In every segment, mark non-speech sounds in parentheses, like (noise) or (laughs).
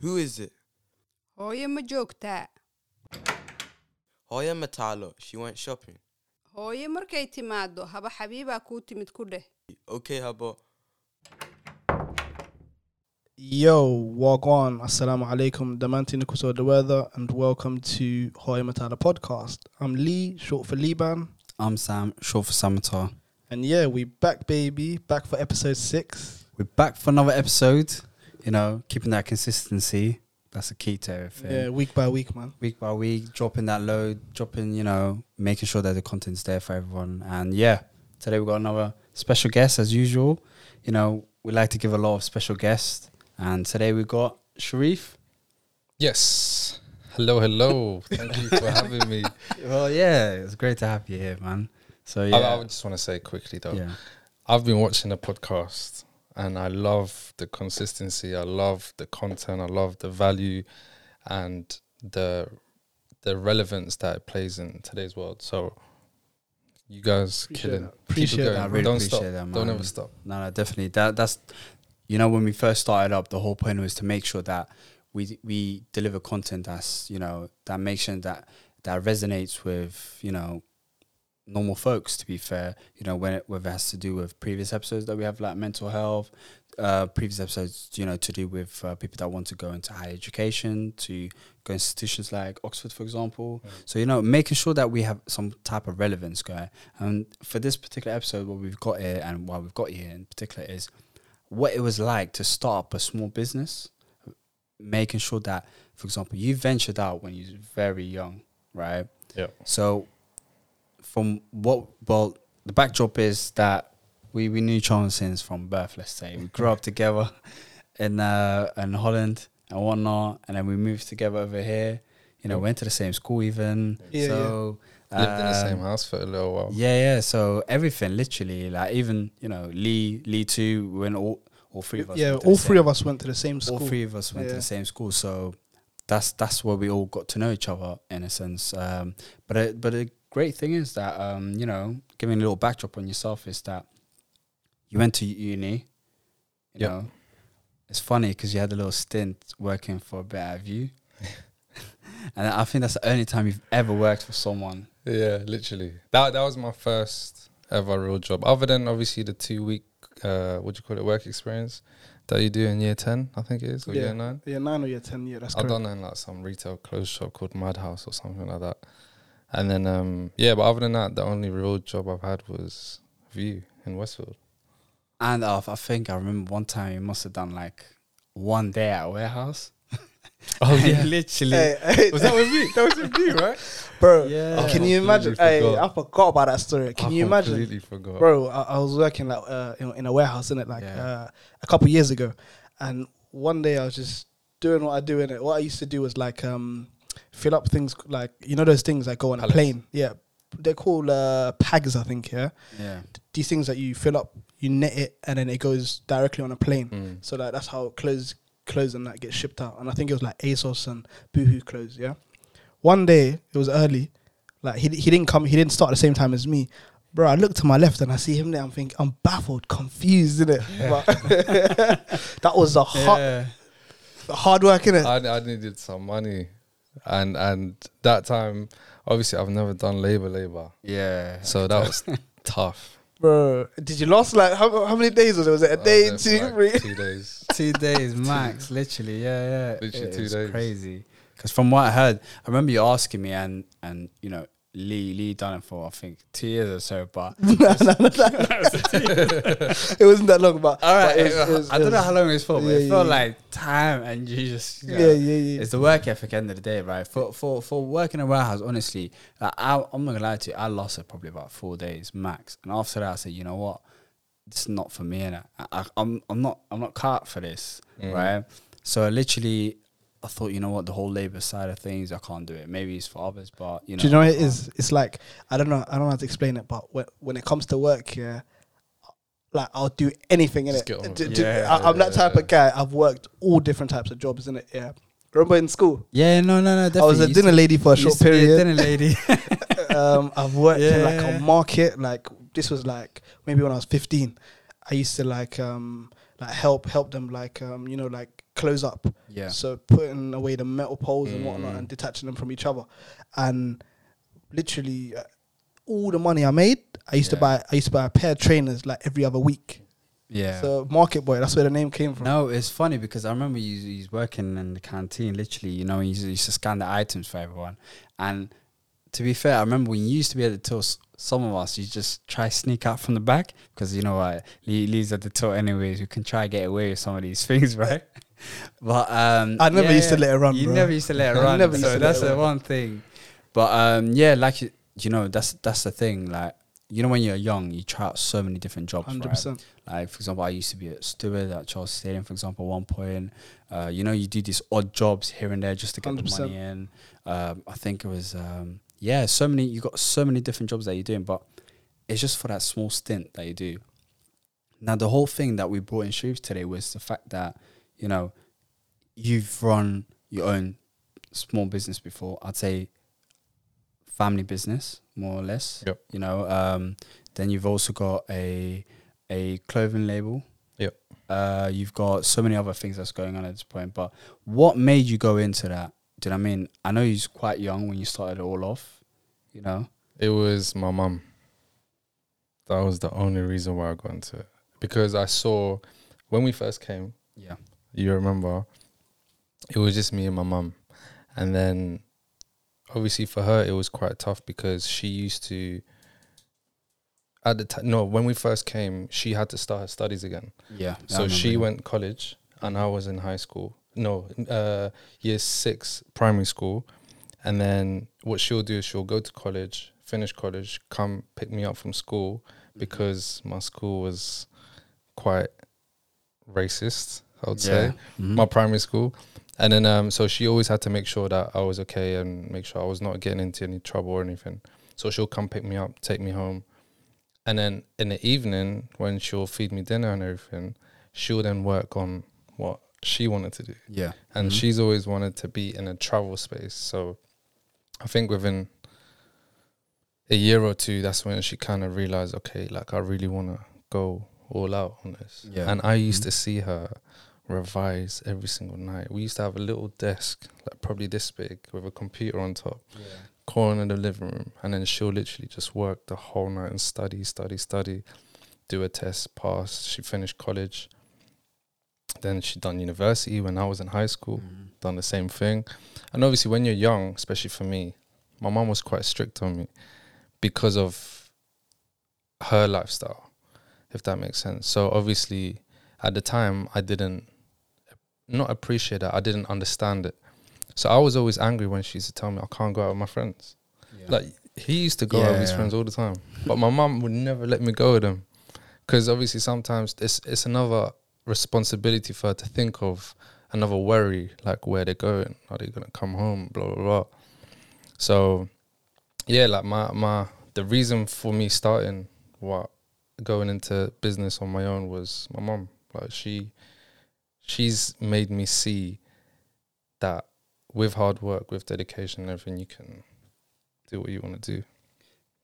Who is it? hooyo ma joogtaa Hoya Matalo. She went shopping. hooyo markay timaaddo haba xabiibaa kuu timid ku dheh Okay, Habo. Yo, walk on. Assalamu alaikum. Damanti Nikuso the weather and welcome to Hoy Matala podcast. I'm Lee, short for Liban. I'm Sam, short for Samatar. And yeah, we back baby, back for episode six. We're back for another episode. You know, keeping that consistency. That's a key to everything. Yeah, week by week, man. Week by week, dropping that load, dropping, you know, making sure that the content's there for everyone. And yeah, today we've got another special guest as usual. You know, we like to give a lot of special guests. And today we've got Sharif. Yes. Hello, hello. Thank you for having me. (laughs) Well, yeah, it's great to have you here, man. So yeah. I just want to say quickly though, yeah. I've been watching the podcast and I love the consistency. I love the content. I love the value and the the relevance that it plays in today's world. So you guys Appreciate killing. that. Appreciate going. that. I really Don't appreciate stop. that, Don't ever stop. No, no, definitely. That that's you know when we first started up, the whole point was to make sure that we we deliver content that's you know that makes sure that that resonates with you know normal folks. To be fair, you know when it whether it has to do with previous episodes that we have like mental health, uh, previous episodes you know to do with uh, people that want to go into higher education, to go institutions like Oxford, for example. So you know, making sure that we have some type of relevance going. And for this particular episode, what we've got here and why we've got here in particular is what it was like to start up a small business, making sure that, for example, you ventured out when you were very young, right? Yeah. So, from what, well, the backdrop is that we, we knew Charles since from birth, let's say. We grew up together (laughs) in, uh, in Holland and whatnot, and then we moved together over here. You know, Yeah. went to the same school even. Yeah, so, Lived in the um, same house for a little while. yeah, yeah. So everything, literally, like even you know, Lee, Lee too. When all all three of us, Yeah, all three same- of us went to the same school. all three of us went to the same school. So that's that's where we all got to know each other in a sense. Um, but a, but a great thing is that um, you know, giving a little backdrop on yourself is that you went to uni. You Yep. know, it's funny because you had a little stint working for a Better View. (laughs) And I think that's the only time you've ever worked for someone. Yeah, literally. That that was my first ever real job. Other than obviously the two week uh what do you call it, work experience that you do in year ten, I think it is, or Yeah. year nine. Yeah, nine or year ten. Yeah, that's I've correct. done that in like some retail clothes shop called Madhouse or something like that. And then um yeah, but other than that, the only real job I've had was Vue in Westfield. And uh, I think I remember one time you must have done like one day at a warehouse. (laughs) Oh yeah, (laughs) literally. Hey, hey, Was that with me? (laughs) That was with you, right? bro? Yeah. Can you imagine? Hey, forgot. I forgot about that story. Can I you imagine? completely forgot. bro I, I was working like uh, in, in a warehouse in it like Yeah. uh, a couple years ago and one day i was just doing what i do in it what i used to do was like um fill up things like you know those things that go on a plane? Yeah. They're called uh pags i think yeah? Yeah. these things that you fill up you net it and then it goes directly on a plane. Mm. so that that's how clothes clothes and that get shipped out. And i think it was like asos and boohoo clothes yeah? One day it was early. Like he, he didn't come he didn't start at the same time as me. Bro i look to my left and i see him there. I'm thinking i'm baffled confused in it (laughs) but (laughs) that was a hard, Yeah. hard work in it I, I needed some money. And and that time obviously I've never done labor labor. Yeah. So that (laughs) was tough. bro did you last like how, how many days was it was it a I day was there two like, three two days. (laughs) two days (laughs) max, literally. Yeah, yeah. Literally It two was days. Crazy. Because from what I heard, I remember you asking me, and and you know, Lee Lee done it for I think two years or so. But (laughs) no, no, no, no. (laughs) (laughs) it wasn't that long but, all right, but it was- it was- I don't know how long it was for, but Yeah, it felt yeah, like time, and you just you know, yeah yeah yeah It's the work ethic end of the day, right? For for for working in a warehouse, honestly, like, I, I'm not gonna lie to you. I lost it probably about four days max, and after that, I said, you know what, it's not for me, and I, I, I'm I'm not I'm not cut for this, Mm. right? So I literally, I thought, you know what, the whole labor side of things, I can't do it. Maybe it's for others, but you know, Do you know what it is? It's like I don't know. I don't know how to explain it, but when when it comes to work, yeah, like I'll do anything in it. get on D- it. d- Yeah, I, am that type yeah. of guy. I've worked all different types of jobs in it. Yeah. Remember in school, Yeah, no, no, no. Definitely. I was a dinner lady for a used short to be a period. dinner lady. (laughs) um, I've worked in like a market. Like this was like maybe when I was 15. I used to like um, like help help them like um you know like close up. Yeah. So putting away the metal poles and whatnot Mm. and detaching them from each other, and literally uh, all the money I made, I used to buy I used to buy a pair of trainers like every other week. Yeah. So Market Boy, that's where the name came from. No, it's funny because I remember you he's working in the canteen. Literally, you know, he used, to scan the items for everyone. And to be fair, I remember when you used to be at the till. Some of us, you just try sneak out from the back because you know what, Lee, Lee's at the till anyways. You can try get away with some of these (laughs) things, right? But um, I never yeah, used to let it run, You bro. never used to let (laughs) it run. never used so that's the one thing. But um, yeah, like you, know, that's that's the thing. Like you know, when you're young, you try out so many different jobs. Hundred right? Like for example, I used to be a steward at Charles Stadium, for example, at one point. Uh, you know, you do these odd jobs here and there just to get the 100%. money in. Um, I think it was um, yeah, so many. You got so many different jobs that you're doing, but it's just for that small stint that you do. Now, the whole thing that we brought in Sharif today was the fact that you know you've run your own small business before. I'd say family business, more or less. Yep. You know, um, then you've also got a a clothing label. Yep. Uh, you've got so many other things that's going on at this point. But what made you go into that? Do you know what I mean? I know you're quite young when you started it all off. You know. It was my mum. That was the only reason why I got into it. Because I saw when we first came, Yeah. you remember, it was just me and my mum. And then obviously for her it was quite tough because she used to at the time no, when we first came, she had to start her studies again. Yeah. So she went college and I was in high school. No, uh, year six primary school. And then what she'll do is she'll go to college, finish college, come pick me up from school because my school was quite racist, I would say. Mm-hmm. My primary school. And then um so she always had to make sure that I was okay and make sure I was not getting into any trouble or anything. So she'll come pick me up, take me home. And then in the evening when she'll feed me dinner and everything, she'll then work on what she wanted to do. yeah. And Mhm. she's always wanted to be in a travel space. So I think within a year or two, that's when she kind of realized, okay, like I really want to go all out on this. Yeah. And I used Mhm. to see her revise every single night. We used to have a little desk, like probably this big, with a computer on top, corner in the living room, and then she'll literally just work the whole night and study, study, study, do a test, pass. She finished college. Then she done university when I was in high school Mhm. done the same thing. And obviously, when you're young, especially for me, my mom was quite strict on me because of her lifestyle, if that makes sense. So obviously, at the time, I didn't not appreciate it. I didn't understand it. So I was always angry when she used to tell me I can't go out with my friends. Yeah. Like he used to go out with his Yeah. friends all the time, but my mum would never let me go with them because obviously sometimes it's it's another responsibility for her to think of another worry like where they're going, are they gonna come home, blah blah blah. So yeah, like my my the reason for me starting what going into business on my own was my mom. Like she she's made me see that with hard work, with dedication and everything, you can do what you want to do.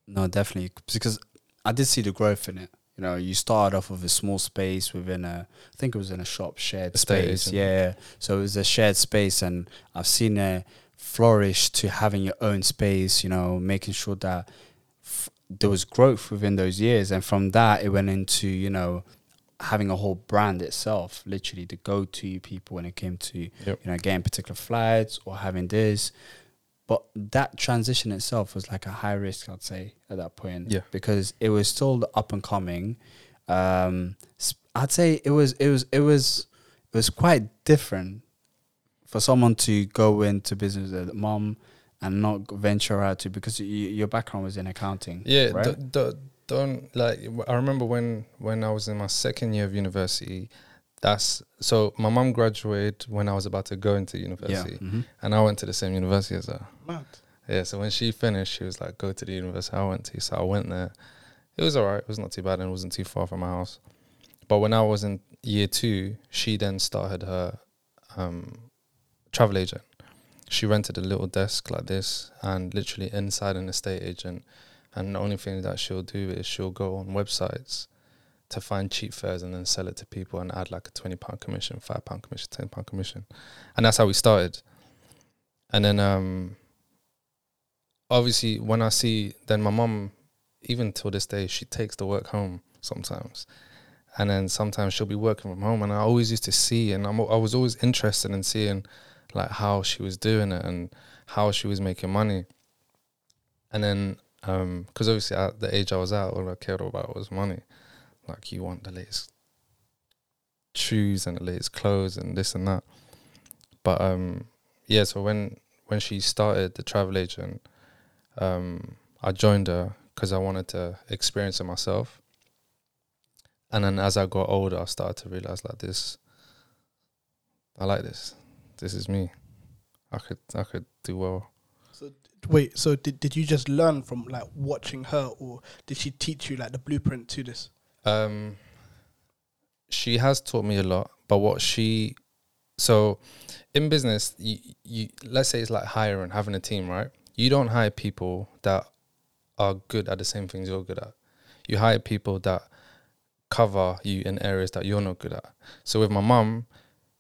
No, definitely because I did see the growth in it. You know, you started off with a small space within a, I think it was in a shop shared Estate space. agent. Yeah, so it was a shared space, and I've seen it flourish to having your own space. You know, making sure that f- there was growth within those years, and from that it went into you know having a whole brand itself, literally the go-to people when it came to Yep. you know getting particular flights or having this. But that transition itself was like a high risk, I'd say, at that point. Yeah. Because it was still the up and coming. Um, I'd say it was it was it was it was quite different for someone to go into business with a mom and not venture out to because y your background was in accounting. Yeah, right? d- d- don't like. I remember when when I was in my second year of university. That's so. My mom graduated when I was about to go into yeah. university, mhm. and I went to the same university as her. Mad. Yeah, so when she finished, she was like, "Go to the university I went to." So I went there. It was alright. It was not too bad, and it wasn't too far from my house. But when I was in year two, she then started her um, travel agent. She rented a little desk like this, and literally inside an estate agent. And the only thing that she'll do is she'll go on websites to find cheap fares and then sell it to people and add like a twenty pound commission, five pound commission, ten pound commission, and that's how we started. And then um, obviously when I see then my mom, even till this day, she takes the work home sometimes, and then sometimes she'll be working from home, and I always used to see, and I'm, I was always interested in seeing like how she was doing it and how she was making money. And then, because obviously at the age I was at, all I cared about was money. Like you want the latest shoes and the latest clothes and this and that. But um, yeah. So when when she started the travel agent, um, I joined her because I wanted to experience it myself. And then as I got older, I started to realize like this. I like this. This is me. I could I could do well. So wait, so did did you just learn from like watching her, or did she teach you like the blueprint to this? Um, she has taught me a lot, but what she, so in business, you, you let's say it's like hiring, having a team, right? You don't hire people that are good at the same things you're good at. You hire people that cover you in areas that you're not good at. So with my mum,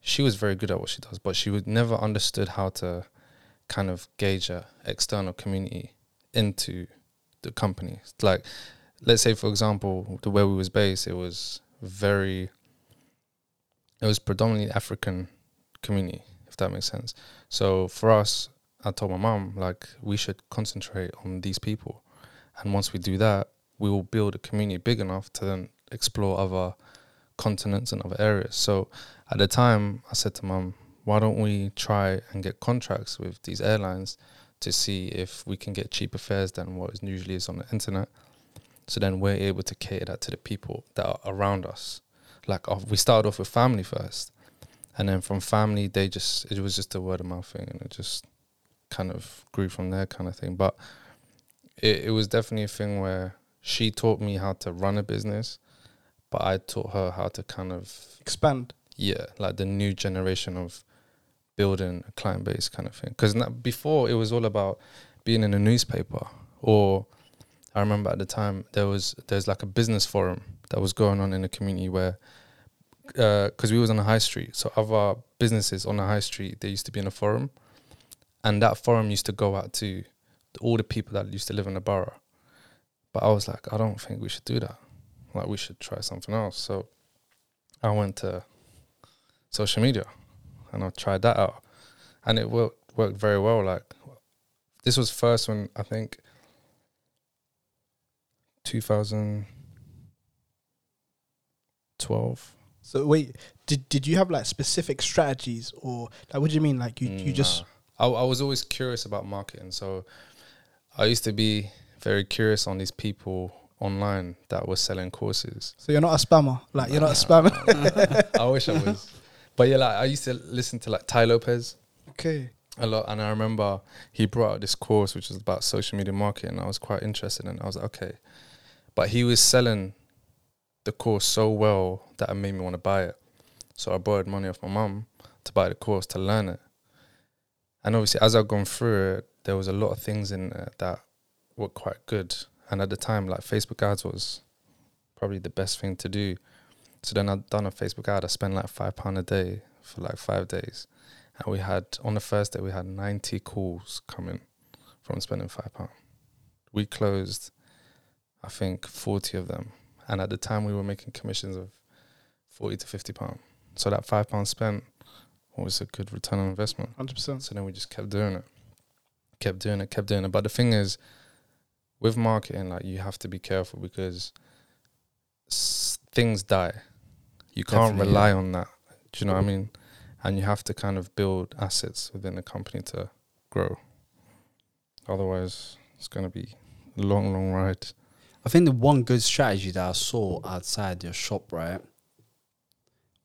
she was very good at what she does, but she would never understood how to kind of gauge a external community into the company. Like let's say for example the way we was based it was very it was predominantly african community if that makes sense. So for us i told my mom like we should concentrate on these people. And once we do that we will build a community big enough to then explore other continents and other areas. So at the time i said to mom why don't we try and get contracts with these airlines to see if we can get cheaper fares than what is usually is on the internet so then we're able to cater that to the people that are around us. Like uh, we started off with family first, and then from family they just it was just a word of mouth thing, and it just kind of grew from there, kind of thing. But it it was definitely a thing where she taught me how to run a business, but I taught her how to kind of Expand. yeah, like the new generation of building a client base kind of thing. Because before it was all about being in a newspaper or I remember at the time there was there's like a business forum that was going on in the community where uh, because we was on the high street, so other businesses on the high street they used to be in a forum, and that forum used to go out to all the people that used to live in the borough. But I was like, I don't think we should do that. Like we should try something else. So I went to social media, and I tried that out, and it worked worked very well. Like this was first when I think 2012. So wait, did did you have like specific strategies, or like what do you mean? Like you you just Nah. I, I was always curious about marketing, so I used to be very curious on these people online that were selling courses. so you're not a spammer. Like you're not a spammer. (laughs) I wish I was, but yeah, like I used to listen to like Tai Lopez okay. a lot, and I remember he brought out this course which was about social media marketing. I was quite interested in. it. I was like, okay, but he was selling the course so well that it made me want to buy it. So I borrowed money off my mum to buy the course to learn it. And obviously, as I've gone through it, there was a lot of things in there that were quite good. And at the time, like Facebook ads was probably the best thing to do. So then I'd done a Facebook ad. I spent like five pound a day for like five days, and we had on the first day we had ninety calls coming from spending five pound. We closed, I think, forty of them, and at the time we were making commissions of forty to fifty pound. So that five pound spent was a good return on investment. Hundred percent. So then we just kept doing it, kept doing it, kept doing it. But the thing is, with marketing, like you have to be careful because s- things die. You can't Definitely, rely yeah. on that. Do you know what I mean? And you have to kind of build assets within the company to grow. Otherwise, it's going to be a long, long ride. I think the one good strategy that I saw outside your shop, right,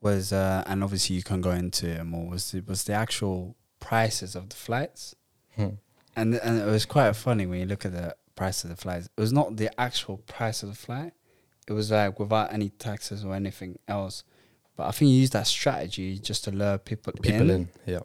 was uh, and obviously you can go into it more was the, was the actual prices of the flights, Hmm. and and it was quite funny when you look at the price of the flights. It was not the actual price of the flight; it was like without any taxes or anything else. But I think you use that strategy just to lure people, People in, yeah.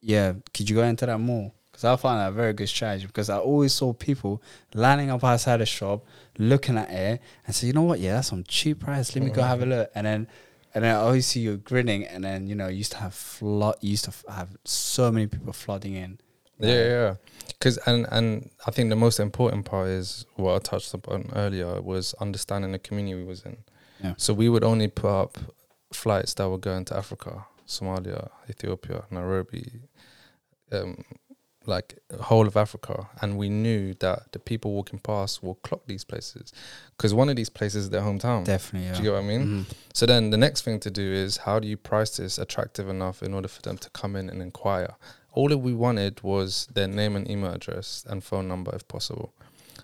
Yeah, could you go into that more? Because I found that a very good strategy because I always saw people lining up outside the shop, looking at it, and say, you know what, yeah, that's some cheap price. Let me go have a look. And then, and then I always see you grinning. And then you know, you used to have flood, used to f- have so many people flooding in. Yeah, yeah. Because and and I think the most important part is what I touched upon earlier was understanding the community we was in. Yeah. So we would only put up flights that were going to Africa, Somalia, Ethiopia, Nairobi, um, like whole of Africa, and we knew that the people walking past will clock these places because one of these places is their hometown. Definitely. Yeah. Do you get what I mean? Mhm. So then the next thing to do is how do you price this attractive enough in order for them to come in and inquire? All that we wanted was their name and email address and phone number if possible.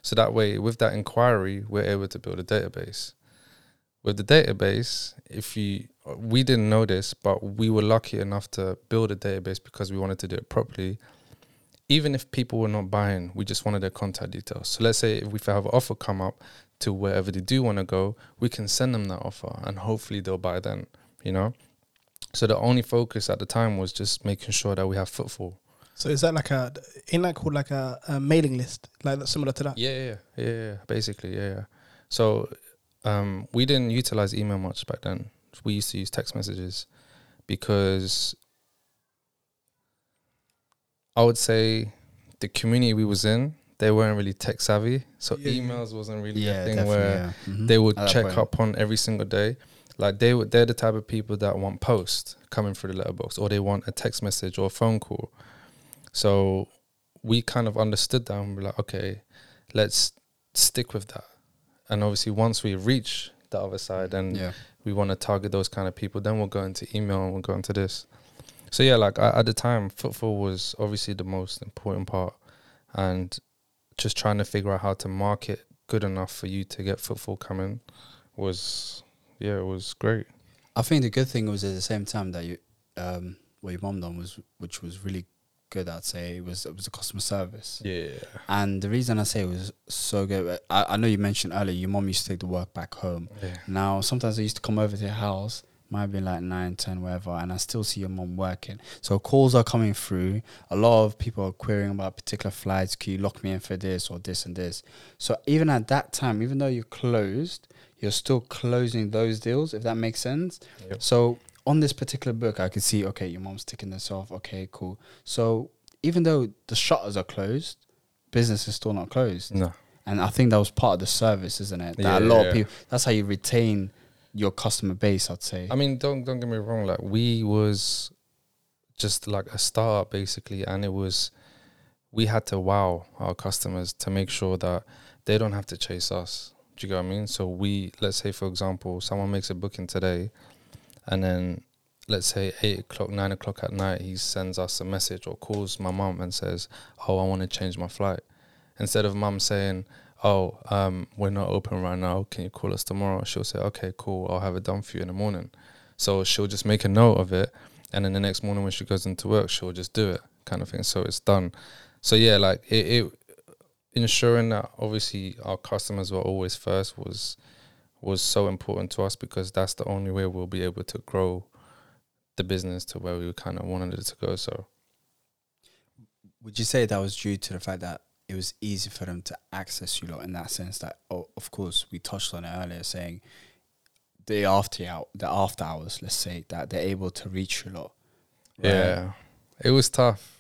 So that way, with that inquiry, we're able to build a database. With the database, if you, we didn't know this, but we were lucky enough to build a database because we wanted to do it properly. Even if people were not buying, we just wanted their contact details. So let's say if we have an offer come up to wherever they do want to go, we can send them that offer and hopefully they'll buy then, you know? So the only focus at the time was just making sure that we have footfall. So is that like a ain't that called like a, a mailing list like similar to that? Yeah, yeah, yeah, yeah. Basically, yeah, yeah. So um, we didn't utilize email much back then. We used to use text messages because I would say the community we was in, they weren't really tech savvy. So Yeah, emails wasn't really Yeah, a thing where yeah. Mhm. they would check point. up on every single day. Like they would, they're the type of people that want post coming through the letterbox, or they want a text message or a phone call. So we kind of understood that and we're like, okay, let's stick with that. And obviously, once we reach the other side and we want to target those kind of people, then we'll go into email and we'll go into this. So yeah, like at the time, footfall was obviously the most important part, and just trying to figure out how to market good enough for you to get footfall coming was yeah, it was great. I think the good thing was at the same time that you, um, what your mom done was, which was really good. I'd say it was it was the customer service. Yeah, And the reason I say it was so good, I, I know you mentioned earlier your mom used to take the work back home. yeah, Now sometimes I used to come over to your house, might be like nine, ten, whatever, and I still see your mom working. So calls are coming through. A lot of people are querying about particular flights. Can you lock me in for this or this and this? So even at that time, even though you're closed, you're still closing those deals. If that makes sense. Yep. So on this particular book, I could see okay, your mom's ticking this off. Okay, cool. So even though the shutters are closed, business is still not closed. no, And I think that was part of the service, isn't it? That Yeah, a lot yeah. of people. That's how you retain your customer base. I'd say. I mean, don't don't get me wrong. Like we was just like a startup basically, and it was we had to wow our customers to make sure that they don't have to chase us. Do you get what I mean? So we, let's say for example, someone makes a booking today, and then let's say eight o'clock, nine o'clock at night, he sends us a message or calls my mum and says, "Oh, I want to change my flight." Instead of mum saying, "Oh, um, we're not open right now. Can you call us tomorrow?" She'll say, "Okay, cool. I'll have it done for you in the morning." So she'll just make a note of it, and then the next morning when she goes into work, she'll just do it, kind of thing. So it's done. So yeah, like it, it ensuring that obviously our customers were always first was was so important to us because that's the only way we'll be able to grow the business to where we kind of wanted it to go. So Would you say that was due to the fact that it was easy for them to access you lot in that sense? That oh, of course we touched on it earlier, saying the after hour, the after hours, let's say that they're able to reach you lot. right? yeah, it was tough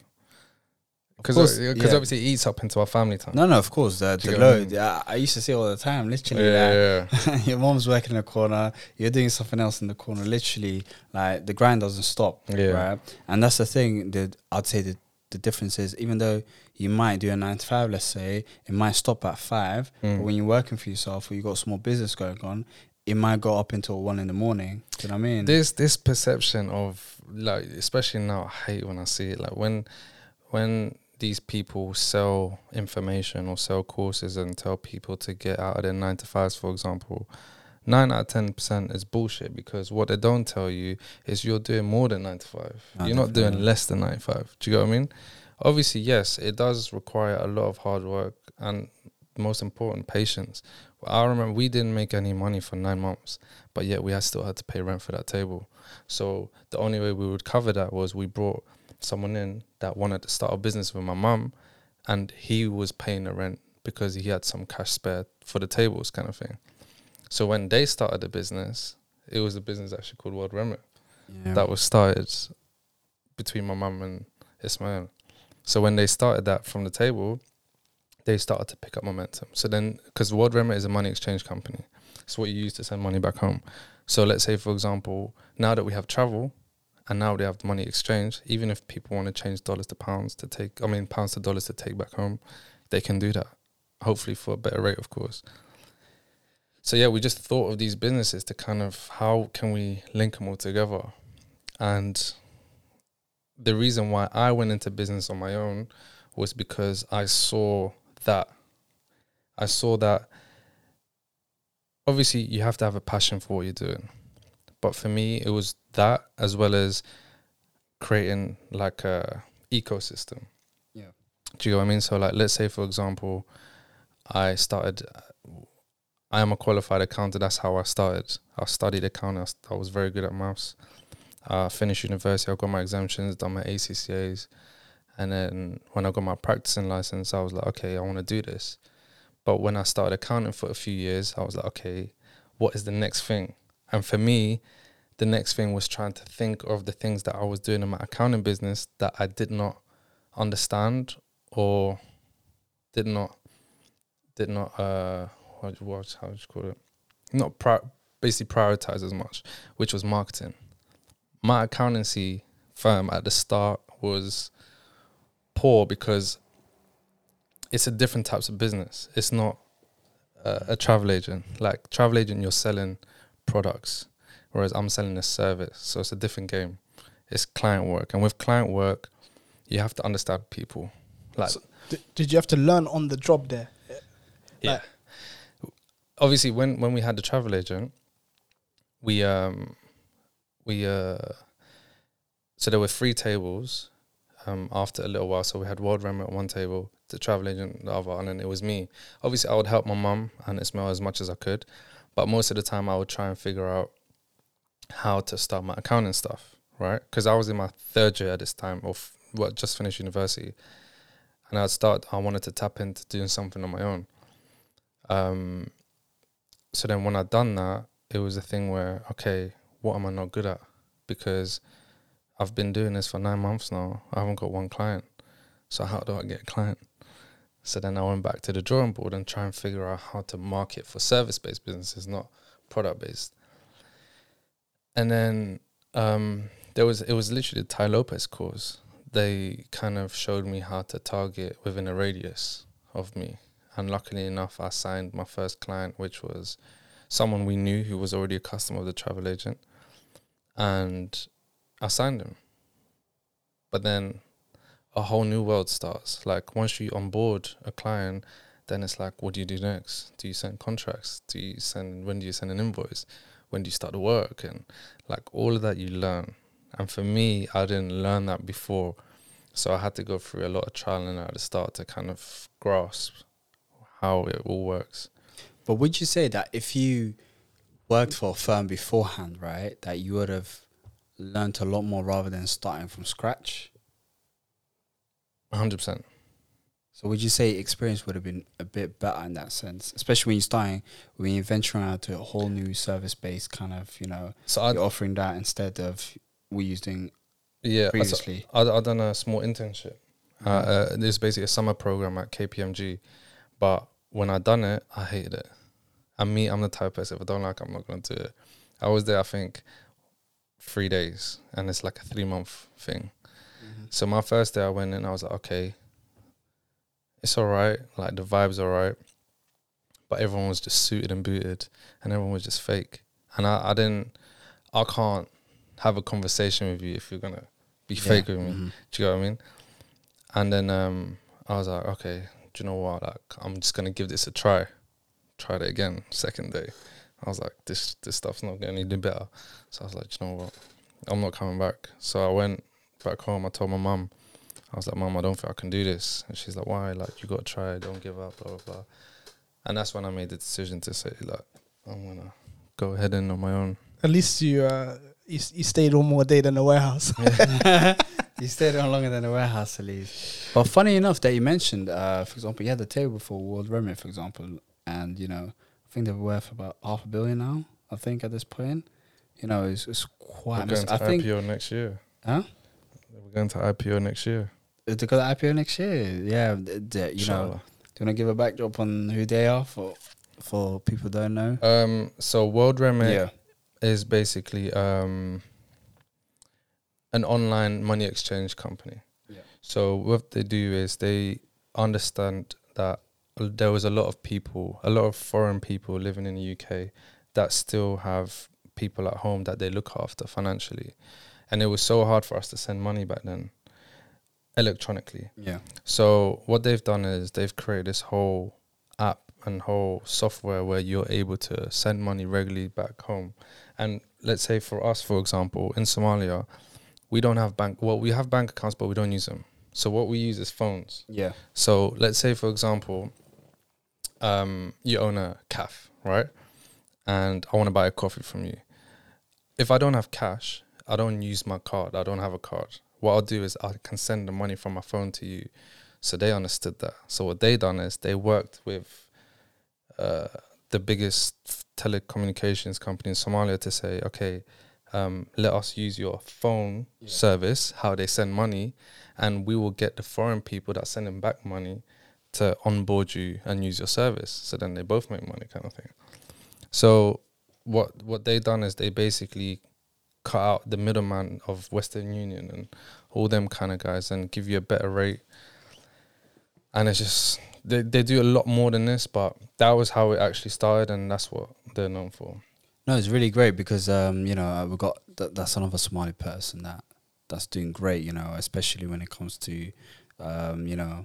because because yeah. obviously it eats up into our family time. No, no, of course the, the I load. Yeah, I used to see all the time. Literally, yeah, like, (laughs) yeah, your mom's working in the corner, you're doing something else in the corner. Literally, like the grind doesn't stop. Yeah. Right. And that's the thing that I'd say that the difference is even though you might do a nine to five, let's say, it might stop at five, Mm. but when you're working for yourself or you got small business going on, it might go up until one in the morning. Do you know what I mean? this this perception of like especially now I hate when I see it like when when these people sell information or sell courses and tell people to get out of their nine to fives for example nine out of ten percent is bullshit because what they don't tell you is you're doing more than nine to five. No, you're not doing less than nine to five. Do you get what I mean? Obviously yes it does require a lot of hard work and most important patience. I remember we didn't make any money for nine months but yet we had still had to pay rent for that table. So the only way we would cover that was we brought someone in that wanted to start a business with my mum, and he was paying the rent because he had some cash spare for the tables, kind of thing. So when they started the business, it was a business actually called World Remit Yeah. that was started between my mum and Ismail. So when they started that from the table, they started to pick up momentum. So then, because World Remit is a money exchange company, it's what you use to send money back home. So let's say, for example, now that we have travel, and now they have the money exchange, even if people want to change dollars to pounds to take, I mean pounds to dollars to take back home, they can do that. Hopefully for a better rate, of course. So yeah, we just thought of these businesses to kind of how can we link them all together, and the reason why I went into business on my own was because I saw that. I saw that obviously you have to have a passion for what you're doing. But for me it was that as well as creating like a ecosystem. Yeah. Do you know what I mean? So like let's say for example I started I am a qualified accountant. That's how I started. I studied accounting. I, I was very good at maths. Uh, finished university. I got my exemptions, done my ACCAs, and then when I got my practicing license, I was like, okay, I want to do this. But when I started accounting for a few years, I was like, okay, what is the next thing? And for me, the next thing was trying to think of the things that I was doing in my accounting business that I did not understand or did not did not uh what what how would you call it not pri- basically prioritize as much, which was marketing. My accountancy firm at the start was poor because it's a different types of business. It's not a, a travel agent. Like travel agent, you're selling products, whereas I'm selling a service. So it's a different game. It's client work, and with client work, you have to understand people. Like So- D- did you have to learn on the job there? yeah. Obviously, when when we had the travel agent, we um we uh so there were three tables um after a little while. So we had World Remit one table, the travel agent the other, and then it was me. Obviously, I would help my mum and Ismail as much as I could, but most of the time I would try and figure out how to start my accounting stuff, right? Because I was in my third year at this time, or f- well, just finished university, and I'd start. I wanted to tap into doing something on my own. Um, so then when I'd done that, it was a thing where okay, what am I not good at? Because I've been doing this for nine months now. I haven't got one client. So how do I get a client? So then I went back to the drawing board and try and figure out how to market for service based businesses, not product based. And then um, there was it was literally the Tai Lopez course. They kind of showed me how to target within a radius of me. And luckily enough, I signed my first client, which was someone we knew who was already a customer of the travel agent. And I signed him. But then a whole new world starts. Like once you onboard a client, then it's like, what do you do next? Do you send contracts? Do you send when do you send an invoice? When do you start work? And like all of that you learn. And for me, I didn't learn that before. So I had to go through a lot of trial and error the start to kind of grasp how it all works. But would you say that if you worked for a firm beforehand, right, that you would have learned a lot more rather than starting from scratch? 100%. So would you say experience would have been a bit better in that sense, especially when you're starting, when you're venturing out to a whole new service based kind of, you know, So I, you're offering that instead of what you're doing yeah, previously. I, I done a small internship. Uh, uh, this basically a summer program at KPMG. But when I done it, I hated it. And me, I'm the type of person, if I don't like it, I'm not going to do it. I was there, I think, three days. And it's like a three month thing. So my first day I went in, I was like, okay, it's all right. Like the vibes all right. But everyone was just suited and booted and everyone was just fake. And I, I didn't, I can't have a conversation with you if you're going to be fake with me. Mhm. Do you know what I mean? And then um, I was like, okay, do you know what? Like, I'm just gonna give this a try. Tried it again, second day. I was like, this this stuff's not getting any better. So I was like, do you know what? I'm not coming back. So I went back home. I told my mum. I was like, mum, I don't think I can do this. And she's like, why? Like, you gotta try. Don't give up. Blah blah blah. And that's when I made the decision to say, like, I'm gonna go ahead and on my own. At least you uh you, you stayed one more day than the warehouse. (laughs) You stayed on longer than the warehouse lease. But funny enough that you mentioned, uh, for example, you had the table for World Remit, for example, and you know, I think they're worth about half a billion now. I think at this point, you know, it's, it's quite. We're going massive. to I think, IPO next year. huh? We're going to IPO next year. Is it to IPO next year? Yeah, th- th- you know. Do you want to give a backdrop on who they are for for people who don't know? Um, so World Remit yeah, is basically um, an online money exchange company. Yeah. So what they do is they understand that there was a lot of people, a lot of foreign people living in the UK that still have people at home that they look after financially, and it was so hard for us to send money back then electronically. yeah, So what they've done is they've created this whole app and whole software where you're able to send money regularly back home. And let's say for us, for example, in Somalia, we don't have bank. Well, we have bank accounts, but we don't use them. So what we use is phones. yeah, So let's say, for example, um, you own a calf, right? And I want to buy a coffee from you. If I don't have cash, I don't use my card. I don't have a card. What I'll do is I can send the money from my phone to you. So they understood that. So what they done is they worked with uh, the biggest telecommunications company in Somalia to say, okay, um, let us use your phone Yeah. service, how they send money, and we will get the foreign people that send them back money to onboard you and use your service. So then they both make money, kind of thing. So what what they done is they basically cut out the middleman of Western Union and all them kind of guys and give you a better rate. And it's just they they do a lot more than this, but that was how it actually started, and that's what they're known for. No, it's really great because um, you know uh, we've got th- that's another Somali person that that's doing great. You know, especially when it comes to um, you know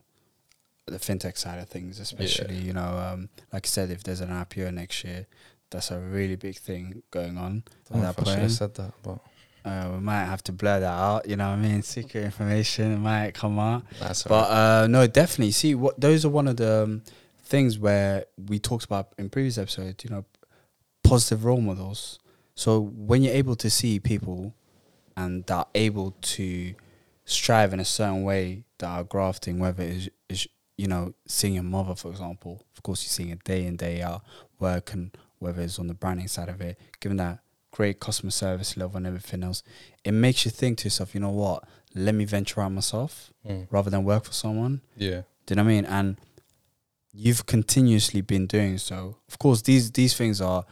the fintech side of things. Especially you know, um, like I said, if there's an IPO next year, that's a really big thing going on. Don't know At I that should have point, said that, but uh, we might have to blur that out. You know what I mean? Secret information might come out. that's But uh, no, definitely. See, what those are one of the um, things where we talked about in previous episodes. You know, positive role models. So when you're able to see people and that are able to strive in a certain way that are grafting, whether it's is you know seeing your mother, for example. Of course, you're seeing it day in day out work, and whether it's on the branding side of it, given that great customer service level and everything else, it makes you think to yourself, you know what? Let me venture out myself Mm. rather than work for someone. yeah, Do you know what I mean? And you've continuously been doing so. Of course, these these things are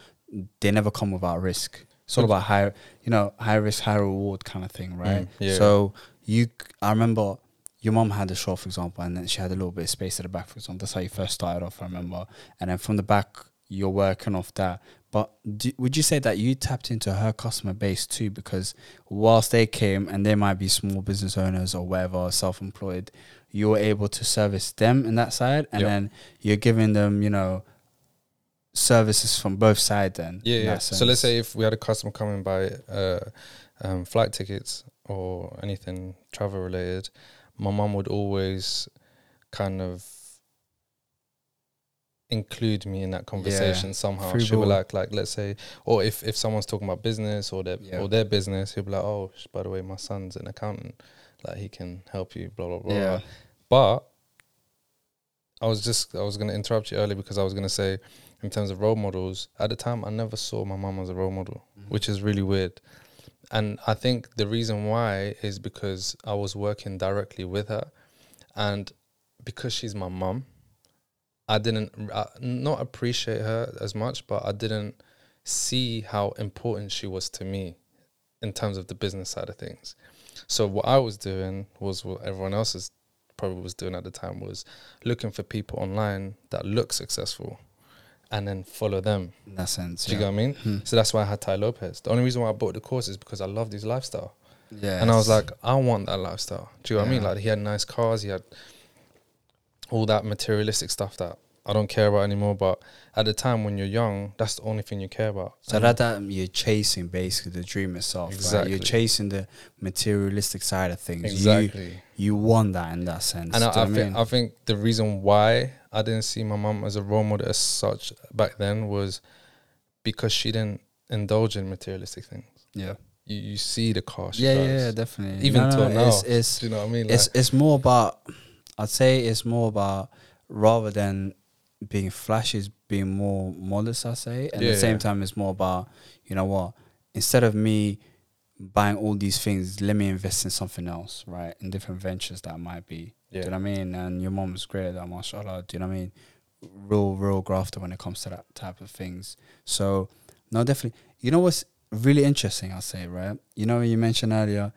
they never come without risk. It's all about high, you know, high risk, high reward kind of thing, right? Mm, yeah. So you, I remember your mom had a shop, for example, and then she had a little bit of space at the back, for example. That's how you first started off, I remember. And then from the back, you're working off that. But do, would you say that you tapped into her customer base too? Because whilst they came and they might be small business owners or whatever, self employed, you were able to service them in that side. And Yep. then you're giving them, you know, services from both sides then. Yeah, yeah. So let's say if we had a customer coming by uh, um, flight tickets or anything travel related, my mum would always kind of include me in that conversation somehow. Free She'll be like, like let's say, or if if someone's talking about business or their Yeah. or their business, he'll be like, oh, by the way, my son's an accountant, like he can help you, blah blah blah. Yeah. But I was just I was gonna interrupt you earlier because I was gonna say in terms of role models, at the time I never saw my mum as a role model, which is really weird. And I think the reason why is because I was working directly with her and because she's my mum, I didn't uh, not appreciate her as much, but I didn't see how important she was to me in terms of the business side of things. So what I was doing was what everyone else is probably was doing at the time was looking for people online that look successful and then follow them. in that sense. Do you yeah. get what I mean? Hmm. So that's why I had Tai Lopez. The only reason why I bought the course is because I loved his lifestyle. Yeah. And I was like, I want that lifestyle. Do you know what I mean? Like he had nice cars, he had all that materialistic stuff that I don't care about anymore. But at the time when you're young, that's the only thing you care about. So And that that you're chasing basically the dream itself. Right? Exactly. You're chasing the materialistic side of things. exactly. You you want that in that sense. And I, I, know what think, I think the reason why I didn't see my mom as a role model as such back then was because she didn't indulge in materialistic things. yeah. you, you see the car. Yeah, yeah, yeah, definitely. Even No, no, till now. it's, it's Do you know what I mean? it's Like, it's more about I'd say it's more about rather than being flashy, it's being more modest. I say, and at Yeah, the same yeah. time, it's more about you know what instead of me buying all these things, let me invest in something else, right? In different ventures that might be. Do Yeah. you know what I mean? And your mom's great at that, mashallah. Do you know what I mean? Real, real grafter when it comes to that type of things. So, no, definitely. You know what's really interesting? I'll say, right? You know, you mentioned earlier,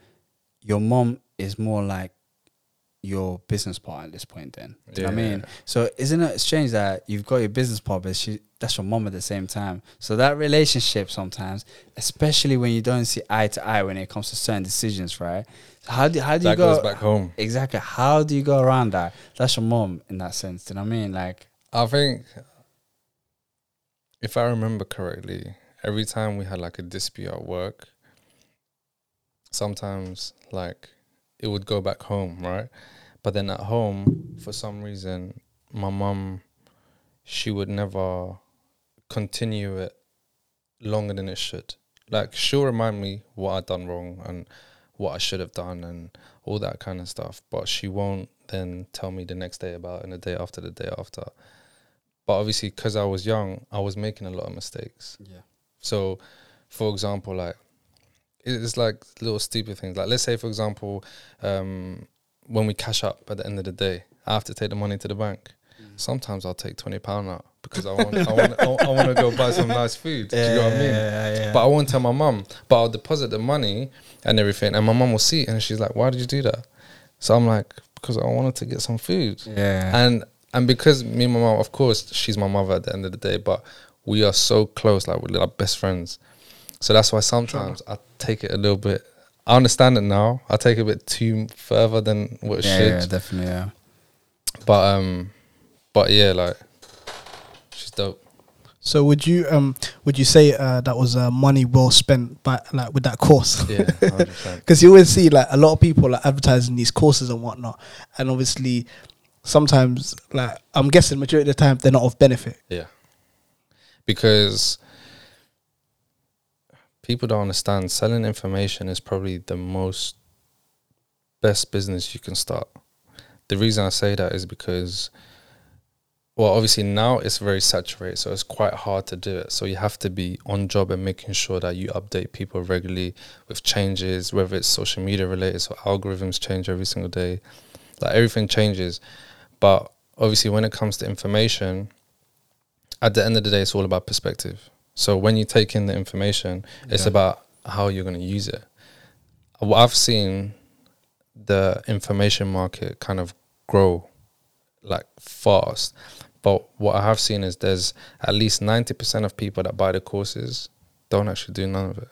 your mom is more like your business partner at this point. Then, do you know what I mean? So, isn't it strange that you've got your business partner, but she that's your mom at the same time? So that relationship sometimes, especially when you don't see eye to eye when it comes to certain decisions, right? How do how do you go goes back home. Exactly. How do you go around that? That's your mom in that sense. Do you know what I mean? Like, I think, if I remember correctly, every time we had like a dispute at work, sometimes like it would go back home, right? But then at home, for some reason, my mom she would never continue it longer than it should. Like she'll remind me what I'd done wrong and what I should have done and all that kind of stuff, but she won't then tell me the next day about it and the day after the day after. But obviously, because I was young, I was making a lot of mistakes. yeah, So, for example, like it's like little stupid things. Like let's say, for example, um, when we cash up at the end of the day, I have to take the money to the bank. Sometimes I'll take twenty pound out because I (laughs) want I want I want to go buy some nice food. Do you know what I mean? yeah, But I won't tell my mum. But I'll deposit the money and everything, and my mum will see it, and she's like, "Why did you do that?" So I'm like, "Because I wanted to get some food." yeah, and and because me and my mom, of course, she's my mother at the end of the day, but we are so close, like we're like best friends. So that's why sometimes I take it a little bit. I understand it now. I take it a bit too further than what it yeah, should. yeah, definitely, yeah. But um, but yeah, like she's dope. So would you um would you say uh, that was uh, money well spent by like with that course? Yeah. (laughs) Because you always see like a lot of people like advertising these courses and whatnot, and obviously sometimes like I'm guessing majority of the time they're not of benefit. Yeah, because people don't understand selling information is probably the most best business you can start. The reason I say that is because, well, obviously now it's very saturated, so it's quite hard to do it. So you have to be on job and making sure that you update people regularly with changes, whether it's social media related, so algorithms change every single day, like everything changes. But obviously, when it comes to information, at the end of the day, it's all about perspective. So when you take in the information, it's about how you're going to use it. What I've seen the information market kind of grow like fast. But what I have seen is there's at least 90% of people that buy the courses don't actually do none of it.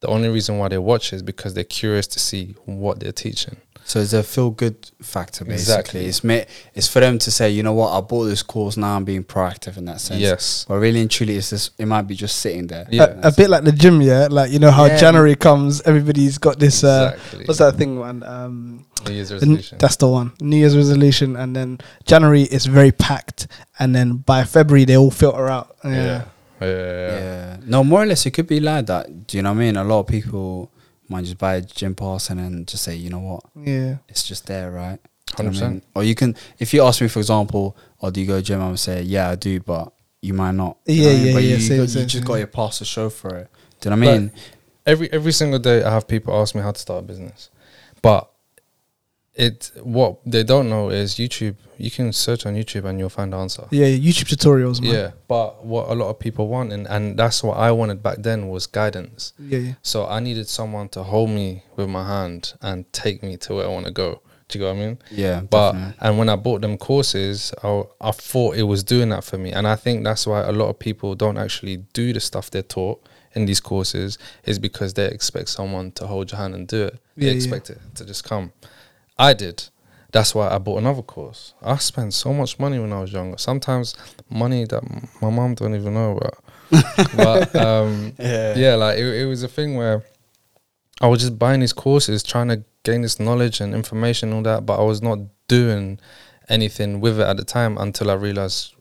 The only reason why they watch is because they're curious to see what they're teaching. So it's a feel good factor, basically. Exactly. It's ma- it's for them to say, you know what, I bought this course now. I'm being proactive in that sense. Yes. But really and truly, it's just it might be just sitting there. Yeah. A, a bit like the gym, yeah. Like you know how Yeah. January comes, everybody's got this. Uh, exactly. What's that thing, man? Um, New Year's the n- resolution. that's the one. New Year's resolution, and then January is very packed, and then by February they all filter out. Yeah. yeah. Yeah. Yeah. yeah. No, more or less, it could be like that. Do you know what I mean? A lot of people might just buy a gym pass and then just say, you know what, yeah. it's just there, right? Do you know I 100%. mean? Or you can, if you ask me, for example, or do you go to gym? I would say, yeah, I do, but you might not. Do you Yeah, know I mean? yeah, But yeah, You, same, got, same, you just same. got your pass to show for it. Do you know what I But- mean? every every single day I have people ask me how to start a business. But it what they don't know is YouTube you can search on YouTube and you'll find the answer. Yeah, YouTube tutorials, man. Yeah. But what a lot of people want and, and that's what I wanted back then was guidance. yeah, yeah. So I needed someone to hold me with my hand and take me to where I want to go. Do you know what I mean? Yeah, But definitely. and when I bought them courses, I, I thought it was doing that for me, and I think that's why a lot of people don't actually do the stuff they're taught in these courses is because they expect someone to hold your hand and do it. They Yeah, yeah. expect it to just come. I did. That's why I bought another course. I spent so much money when I was younger. Sometimes money that m- my mom don't even know about. (laughs) but um, yeah. yeah, like it, it was a thing where I was just buying these courses, trying to gain this knowledge and information, and all that, but I was not doing anything with it at the time until I realized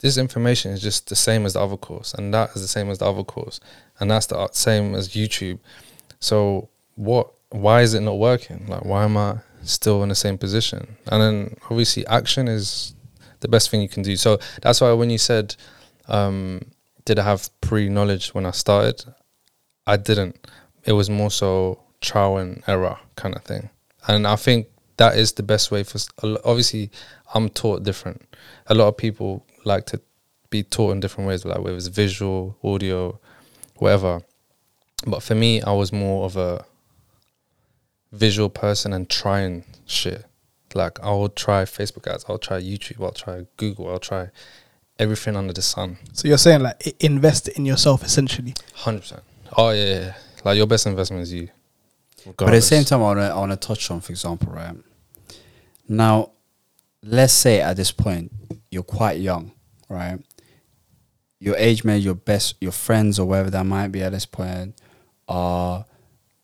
this information is just the same as the other course, and that is the same as the other course, and that's the same as YouTube. So what? Why is it not working? Like, why am I still in the same position? And then obviously, action is the best thing you can do. So that's why when you said, um, "Did I have pre knowledge when I started?" I didn't. It was more so trial and error kind of thing, and I think that is the best way for. Obviously, I'm taught different. A lot of people like to be taught in different ways, like whether it's visual, audio, whatever. But for me, I was more of a visual person and trying shit. Like I will try Facebook ads, I'll try YouTube, I'll try Google, I'll try everything under the sun. So you're saying like invest in yourself essentially. Hundred percent. Oh yeah, yeah, yeah. like your best investment is you. But at the same time, I want to I want to touch on, for example, right now, let's say at this point you're quite young, right? Your age mate, your best, your friends or wherever that might be at this point are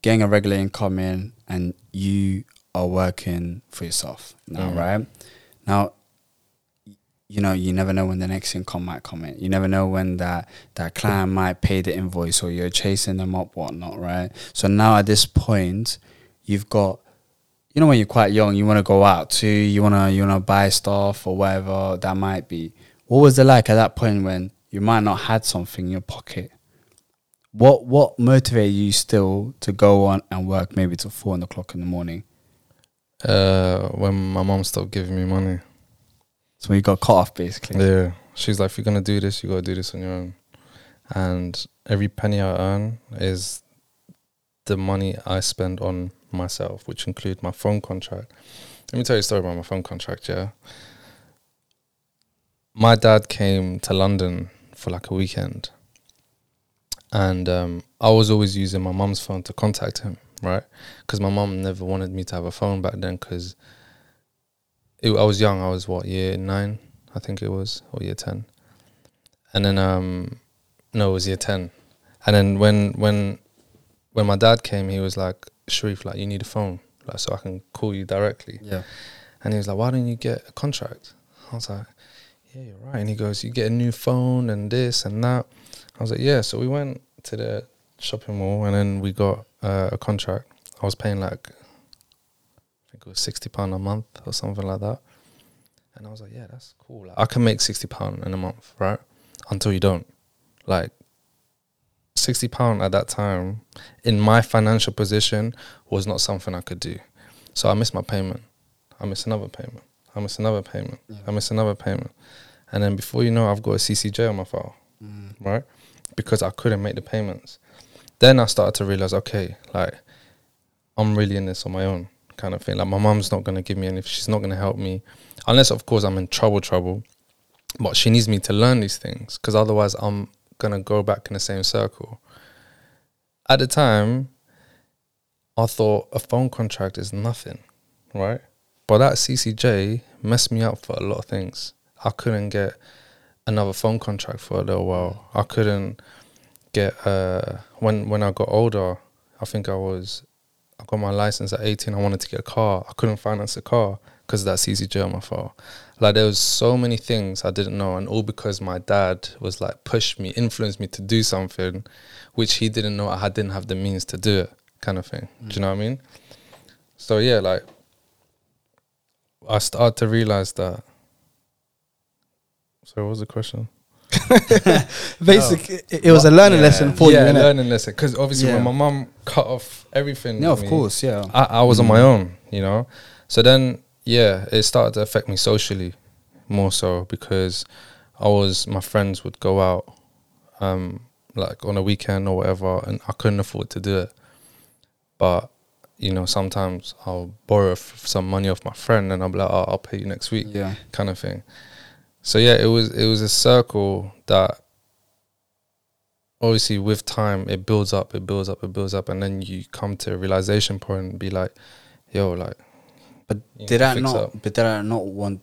getting a regular income in, and you are working for yourself now, Mhm. right? Now, you know, you never know when the next income might come in. You never know when that that client might pay the invoice or you're chasing them up, whatnot, right? So now at this point, you've got, you know, when you're quite young, you want to go out too, you wanna you wanna buy stuff or whatever that might be. What was it like at that point when you might not had something in your pocket? What what motivated you still to go on and work maybe till four o'clock in the morning? uh, when my mom stopped giving me money, So when you got cut off basically. yeah, she's like, "If you're gonna do this, you gotta do this on your own." And every penny I earn is the money I spend on myself, which include my phone contract. Let me tell you a story about my phone contract. Yeah, my dad came to London for like a weekend, and um, I was always using my mum's phone to contact him, right? Because my mum never wanted me to have a phone back then, because I was young. I was what year nine, I think it was, or year ten, and then um, no, it was year ten, and then when when when my dad came, he was like, Sharif, like you need a phone, like so I can call you directly. Yeah. And he was like, "Why don't you get a contract?" I was like, "Yeah, you're right." And he goes, "You get a new phone and this and that." I was like, "Yeah." So we went to the shopping mall and then we got uh, a contract. I was paying like, I think it was sixty pound a month or something like that. And I was like, "Yeah, that's cool. Like, I can make sixty pound in a month, right?" Until you don't, like. Sixty pound at that time, in my financial position, was not something I could do. So I missed my payment. I miss another payment. I miss another payment. I miss another payment. And then before you know, I've got a CCJ on my file, right? Because I couldn't make the payments. Then I started to realize, okay, like I'm really in this on my own, kind of thing. Like my mom's not gonna give me any. She's not gonna help me, unless of course I'm in trouble, trouble. But she needs me to learn these things because otherwise I'm gonna go back in the same circle. At the time, I thought a phone contract is nothing, right? But that CCJ messed me up for a lot of things. I couldn't get another phone contract for a little while. I couldn't get uh when when I got older. I think I was I got my license at 18. I wanted to get a car. I couldn't finance a car because of that CCJ on my. Like there was so many things I didn't know, and all because my dad was like pushed me, influenced me to do something, which he didn't know I didn't have the means to do it, kind of thing. Do you know what I mean? So yeah, like I started to realize that. So what was the question? (laughs) Basically, it, it was a learning Yeah. lesson for yeah, you, innit? learning lesson. Because obviously, Yeah. when my mum cut off everything, Yeah, with of me, course, yeah. I, I was on my own, you know. So then, yeah, it started to affect me socially more so because I was my friends would go out, um, like on a weekend or whatever, and I couldn't afford to do it. But you know, sometimes I'll borrow f- some money off my friend, and I'll be like, oh, "I'll pay you next week," Yeah. kind of thing. So yeah, it was it was a circle that obviously with time it builds up, it builds up, it builds up, and then you come to a realization point and be like, "Yo, like." But did know, I not? up. But did I not want?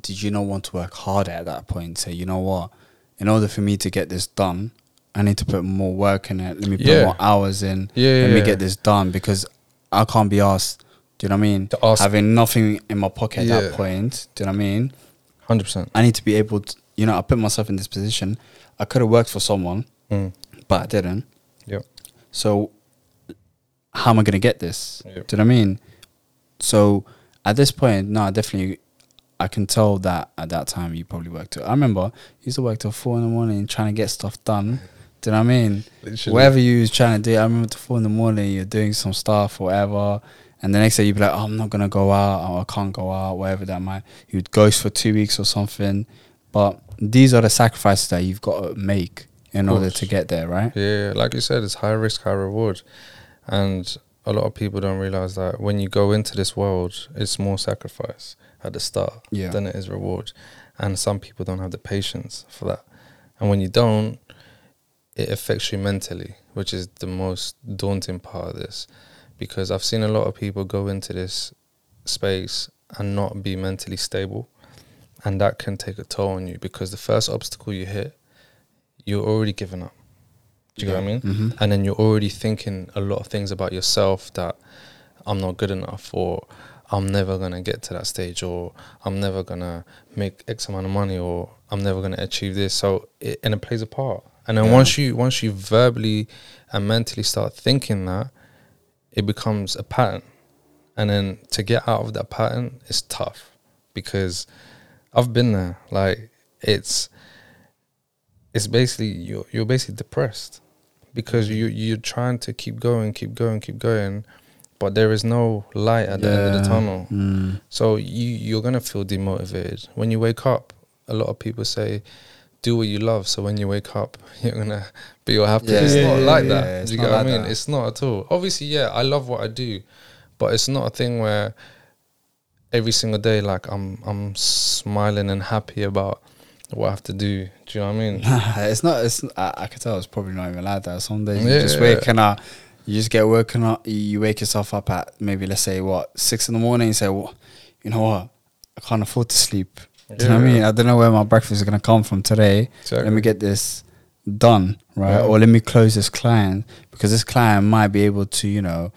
Did you not want to work harder at that point? Say, you know what? In order for me to get this done, I need to put more work in it. Let me put Yeah. more hours in. Yeah, yeah, Let me yeah. get this done because I can't be asked. Do you know what I mean? To ask- Having nothing in my pocket at that point. Do you know what I mean? Hundred percent. I need to be able to. You know, I put myself in this position. I could have worked for someone, Mm. but I didn't. Yeah. So how am I gonna get this? Yeah. Do you know what I mean? So at this point, no, I definitely, I can tell that at that time you probably worked. Till, I remember you used to work till four in the morning trying to get stuff done. Do you know what I mean? (laughs) Literally. Whatever you was trying to do, I remember till four in the morning you're doing some stuff whatever. And the next day you'd be like, oh, I'm not gonna go out, or I can't go out, whatever that might. You'd ghost for two weeks or something. But these are the sacrifices that you've got to make in order to get there, right? Yeah, like you said, it's high risk, high reward. And a lot of people don't realize that when you go into this world, it's more sacrifice at the start Yeah. than it is reward. And some people don't have the patience for that. And when you don't, it affects you mentally, which is the most daunting part of this. Because I've seen a lot of people go into this space and not be mentally stable. And that can take a toll on you because the first obstacle you hit, you're already giving up. Do you know what I mean? Mm-hmm. and then you're already thinking a lot of things about yourself that I'm not good enough or I'm never gonna get to that stage or I'm never gonna make X amount of money or I'm never gonna achieve this. So it and it plays a part. And then Yeah. once you once you verbally and mentally start thinking that, it becomes a pattern. And then to get out of that pattern is tough because I've been there. Like it's it's basically you're you're basically depressed because you you're trying to keep going, keep going, keep going, but there is no light at the end of the tunnel. Mm. So you you're gonna feel demotivated when you wake up. A lot of people say, "Do what you love." So when you wake up, (laughs) you're gonna be all happy. Yeah, it's yeah, not yeah, like that. do you get what like I mean? that. It's not at all. Obviously, yeah, I love what I do, but it's not a thing where every single day, like I'm I'm smiling and happy about what I have to do. Do you know what I mean? (laughs) it's not. It's. I, I could tell it's probably not even like that. Some days you just waking up. You just get woken up. You, you wake yourself up at maybe let's say what six in the morning. You say, well, you know what? I can't afford to sleep. Do you know what I mean? I don't know where my breakfast is gonna come from today. Let me get this done, right? Yeah. Or let me close this client because this client might be able to, you know,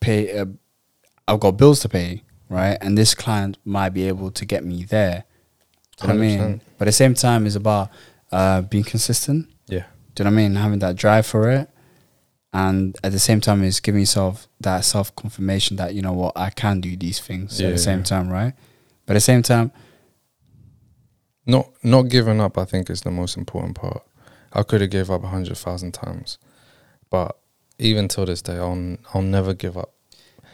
pay. Uh, I've got bills to pay, right? And this client might be able to get me there. Do you know what I mean? But at the same time, it's about uh, being consistent. Yeah. Do you know what I mean? Having that drive for it. And at the same time, it's giving yourself that self confirmation that, you know what, I can do these things at the same yeah. time, right? But at the same time, Not not giving up, I think, is the most important part. I could have gave up a hundred thousand times, but even till this day, I'll I'll never give up.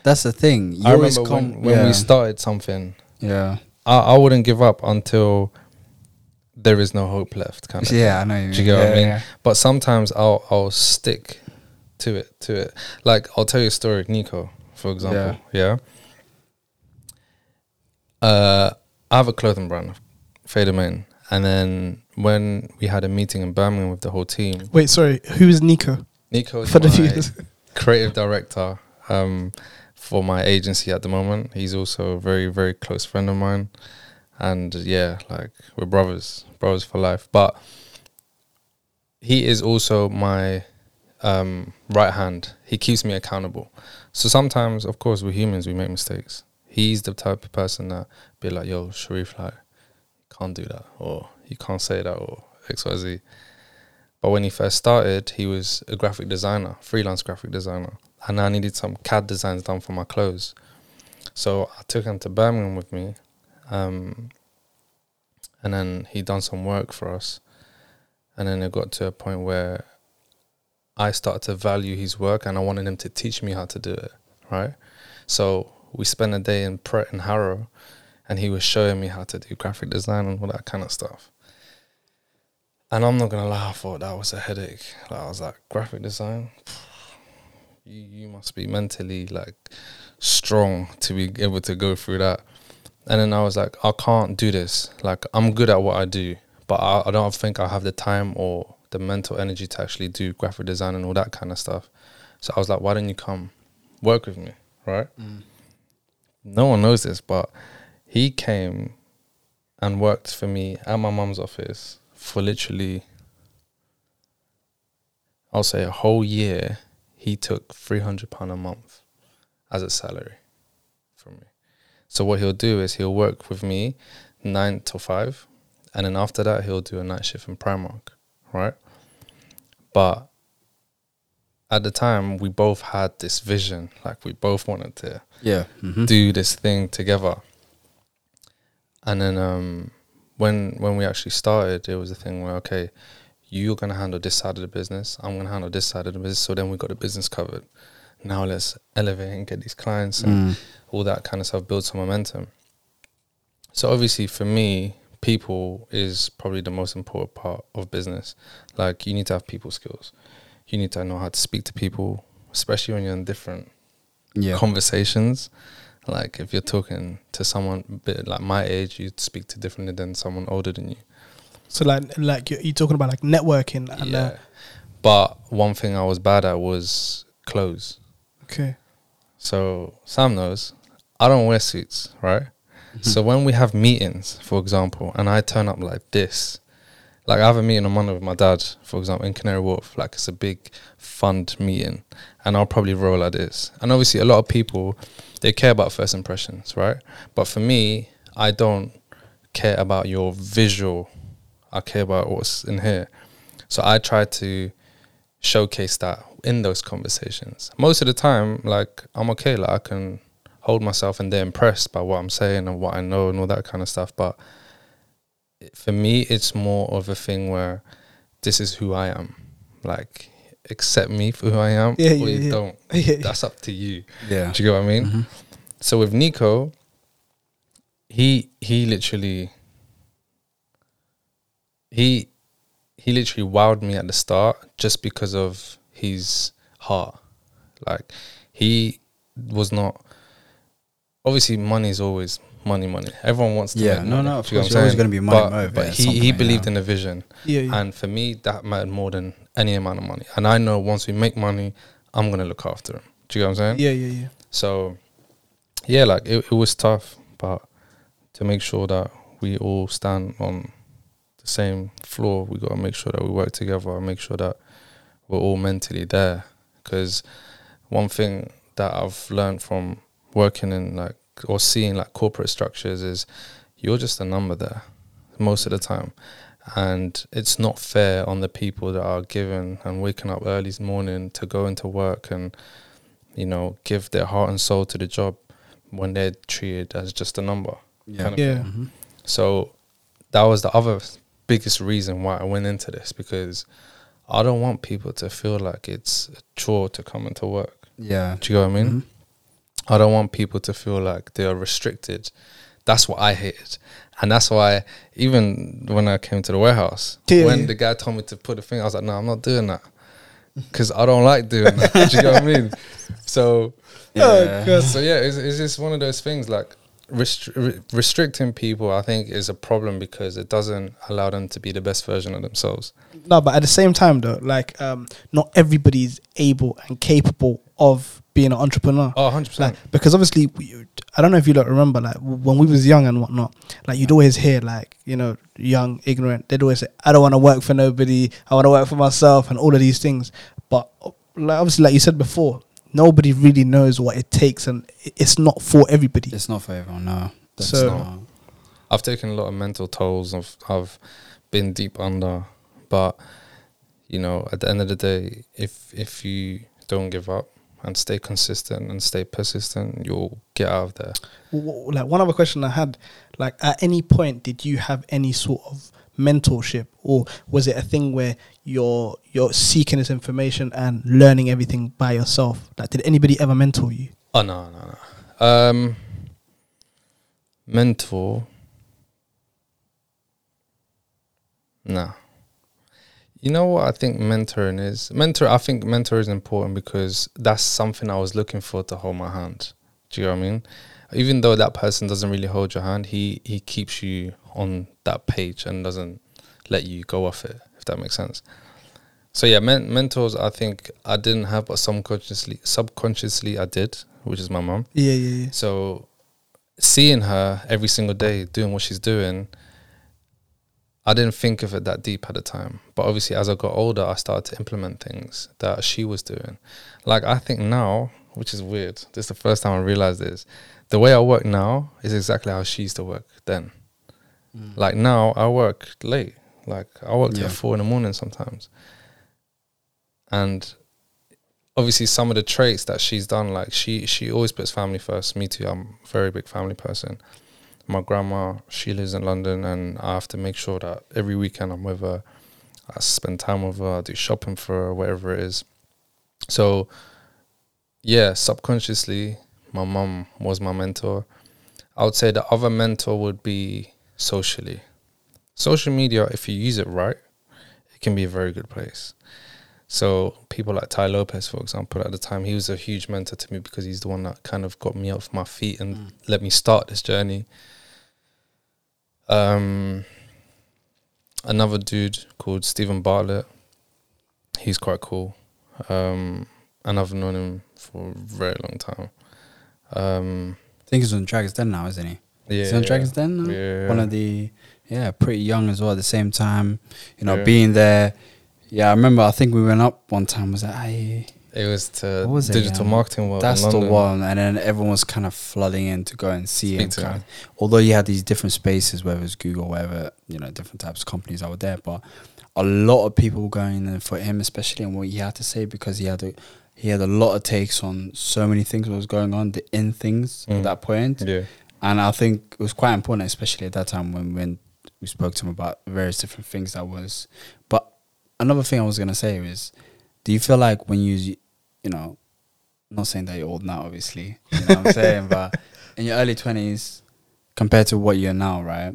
that's the thing. You I always remember come when, when yeah, we started something, Yeah. I, I wouldn't give up until there is no hope left. Kind of. Yeah, I know you. Do you get what I mean? yeah. But sometimes I'll I'll stick to it to it. Like I'll tell you a story, Nico, for example. Yeah. Uh, I have a clothing brand, Fader Main, and then when we had a meeting in Birmingham with the whole team, Wait, sorry. Who is Nico? Nico is For the viewers. (laughs) creative director um, for my agency at the moment. He's also a very very close friend of mine, and yeah, like we're brothers, brothers for life. But he is also my um, right hand. He keeps me accountable. So sometimes, of course, we're humans. We make mistakes. He's the type of person that be like, "Yo, Sharif, like, can't do that, or you can't say that, or XYZ. But when he first started, he was a graphic designer, freelance graphic designer, and I needed some CAD designs done for my clothes. So I took him to Birmingham with me, um, and then he done some work for us, and then it got to a point where I started to value his work, and I wanted him to teach me how to do it. Right, so we spent a day in Pret and Harrow, and he was showing me how to do graphic design and all that kind of stuff. And I'm not gonna lie, I thought that was a headache. Like I was like, graphic design, (sighs) you you must be mentally like strong to be able to go through that. And then I was like, I can't do this. Like I'm good at what I do, but I, I don't think I have the time or the mental energy to actually do graphic design and all that kind of stuff. So I was like, why don't you come work with me, right? Mm. No one knows this, but he came and worked for me at my mum's office for literally, I'll say a whole year. He took three hundred pound a month as a salary from me. So what he'll do is he'll work with me nine till five, and then after that he'll do a night shift in Primark, right? But at the time we both had this vision, like we both wanted to Yeah. Mm-hmm. do this thing together. And then um, when when we actually started, it was a thing where okay, you're gonna handle this side of the business, I'm gonna handle this side of the business. So then we got the business covered. Now let's elevate and get these clients and Mm. all that kind of stuff, build some momentum. So obviously for me, people is probably the most important part of business. Like you need to have people skills. You need to know how to speak to people, especially when you're in different Yeah. conversations. Like if you're talking to someone bit like my age, you'd speak to differently than someone older than you. So like like you're, you're talking about like networking and yeah. uh, But one thing I was bad at was clothes. okay. So Sam knows I don't wear suits, right? So when we have meetings, for example, and I turn up like this, like I have a meeting on Monday with my dad, for example, in Canary Wharf, like it's a big fund meeting, and I'll probably roll like this. And obviously, a lot of people they care about first impressions, right? But for me, I don't care about your visual. I care about what's in here. So I try to showcase that in those conversations. Most of the time, like I'm okay, like I can hold myself and they're impressed by what I'm saying and what I know and all that kind of stuff. But for me, it's more of a thing where this is who I am. Like, accept me for who I am, Yeah, or yeah, you yeah. don't. (laughs) That's up to you. Yeah. Do you get what I mean? Mhm. So with Nico, he he literally he he literally wowed me at the start just because of his heart. Like he was not obviously money is always money money. Everyone wants to Yeah, make no, money, no, of do you get course, what I'm always gonna be money but, motivated but at he he believed yeah. in the vision. Yeah, yeah. And for me that mattered more than any amount of money. And I know once we make money, I'm gonna look after him. Do you get what I'm saying? yeah, yeah, yeah. So, yeah, like it, it was tough, but to make sure that we all stand on the same floor, we got to make sure that we work together and make sure that we're all mentally there. Because one thing that I've learned from working in like or seeing like corporate structures is you're just a number there most of the time. And it's not fair on the people that are given and waking up early this morning to go into work and you know, give their heart and soul to the job when they're treated as just a number. Yeah. kind of Yeah. thing. Mhm. So that was the other biggest reason why I went into this because I don't want people to feel like it's a chore to come into work. Yeah. Do you know what I mean? Mhm. I don't want people to feel like they are restricted. That's what I hated. And that's why even when I came to the warehouse, Yeah, when yeah. the guy told me to put the thing, I was like, no, I'm not doing that. Because I don't like doing that. Do you know what I mean? (laughs) So Oh, so yeah, it's, it's just one of those things like restri- restricting people. I think is a problem because it doesn't allow them to be the best version of themselves. No, but at the same time, though, like um, not everybody is able and capable of being an entrepreneur. Oh, 100 percent. Like, because obviously, we, I don't know if you lot remember, like when we was young and whatnot, like you'd always hear, like you know, young, ignorant. They'd always say, "I don't want to work for nobody. I want to work for myself," and all of these things. But like obviously, like you said before, nobody really knows what it takes, and it's not for everybody. It's not for everyone, no. That's So- not- I've taken a lot of mental tolls. I've I've been deep under, but you know, at the end of the day, if if you don't give up and stay consistent and stay persistent, you'll get out of there. Like one other question I had, like at any point did you have any sort of mentorship or was it a thing where you're you're seeking this information and learning everything by yourself? Like did anybody ever mentor you? Oh no, no, no. Um, mentor. No. You know what I think mentoring is? Mentor. I think mentor is important because that's something I was looking for to hold my hand. Do you know what I mean? Even though that person doesn't really hold your hand, he he keeps you on that page and doesn't let you go off it. If that makes sense. So yeah, men- mentors. I think I didn't have, but subconsciously, subconsciously I did, which is my mom. Yeah, yeah, yeah. So seeing her every single day doing what she's doing, I didn't think of it that deep at the time. But obviously, as I got older, I started to implement things that she was doing. Like I think now, which is weird. This is the first time I realized this. The way I work now is exactly how she used to work then. Mm. Like now, I work late. Like I work Yeah. at four in the morning sometimes, and obviously some of the traits that she's done, like she she always puts family first. Me too. I'm a very big family person. My grandma, she lives in London, and I have to make sure that every weekend I'm with her. I spend time with her. I do shopping for her, whatever it is. So, yeah, subconsciously, my mum was my mentor. I would say the other mentor would be socially. Social media, if you use it right, it can be a very good place. So people like Tai Lopez, for example, at the time, he was a huge mentor to me because he's the one that kind of got me off my feet and let me start this journey. Um, another dude called Steven Bartlett, he's quite cool, um, and I've known him for a very long time. Um, I think he's on Dragon's Den now, isn't he? yeah, Is he on Dragon's Den now? Yeah. One of the yeah, pretty young as well at the same time. You know, Yeah. being there. Yeah, I remember. I think we went up one time. Was that hey, It was to What was it digital again? marketing world. that's the one, and then everyone was kind of flooding in to go and see Speak him. to kind of- although you had these different spaces, whether it's Google, whatever, you know, different types of companies that were there, but a lot of people were going in for him, especially and what he had to say because he had a he had a lot of takes on so many things what was going on, the in things at Mm. that point. Yeah, And I think it was quite important, especially at that time when when we spoke to him about various different things that was. Another thing I was gonna say is, do you feel like when you, you know, not saying that you're old now, obviously, you know what I'm saying, (laughs) but in your early twenties compared to what you're now, right?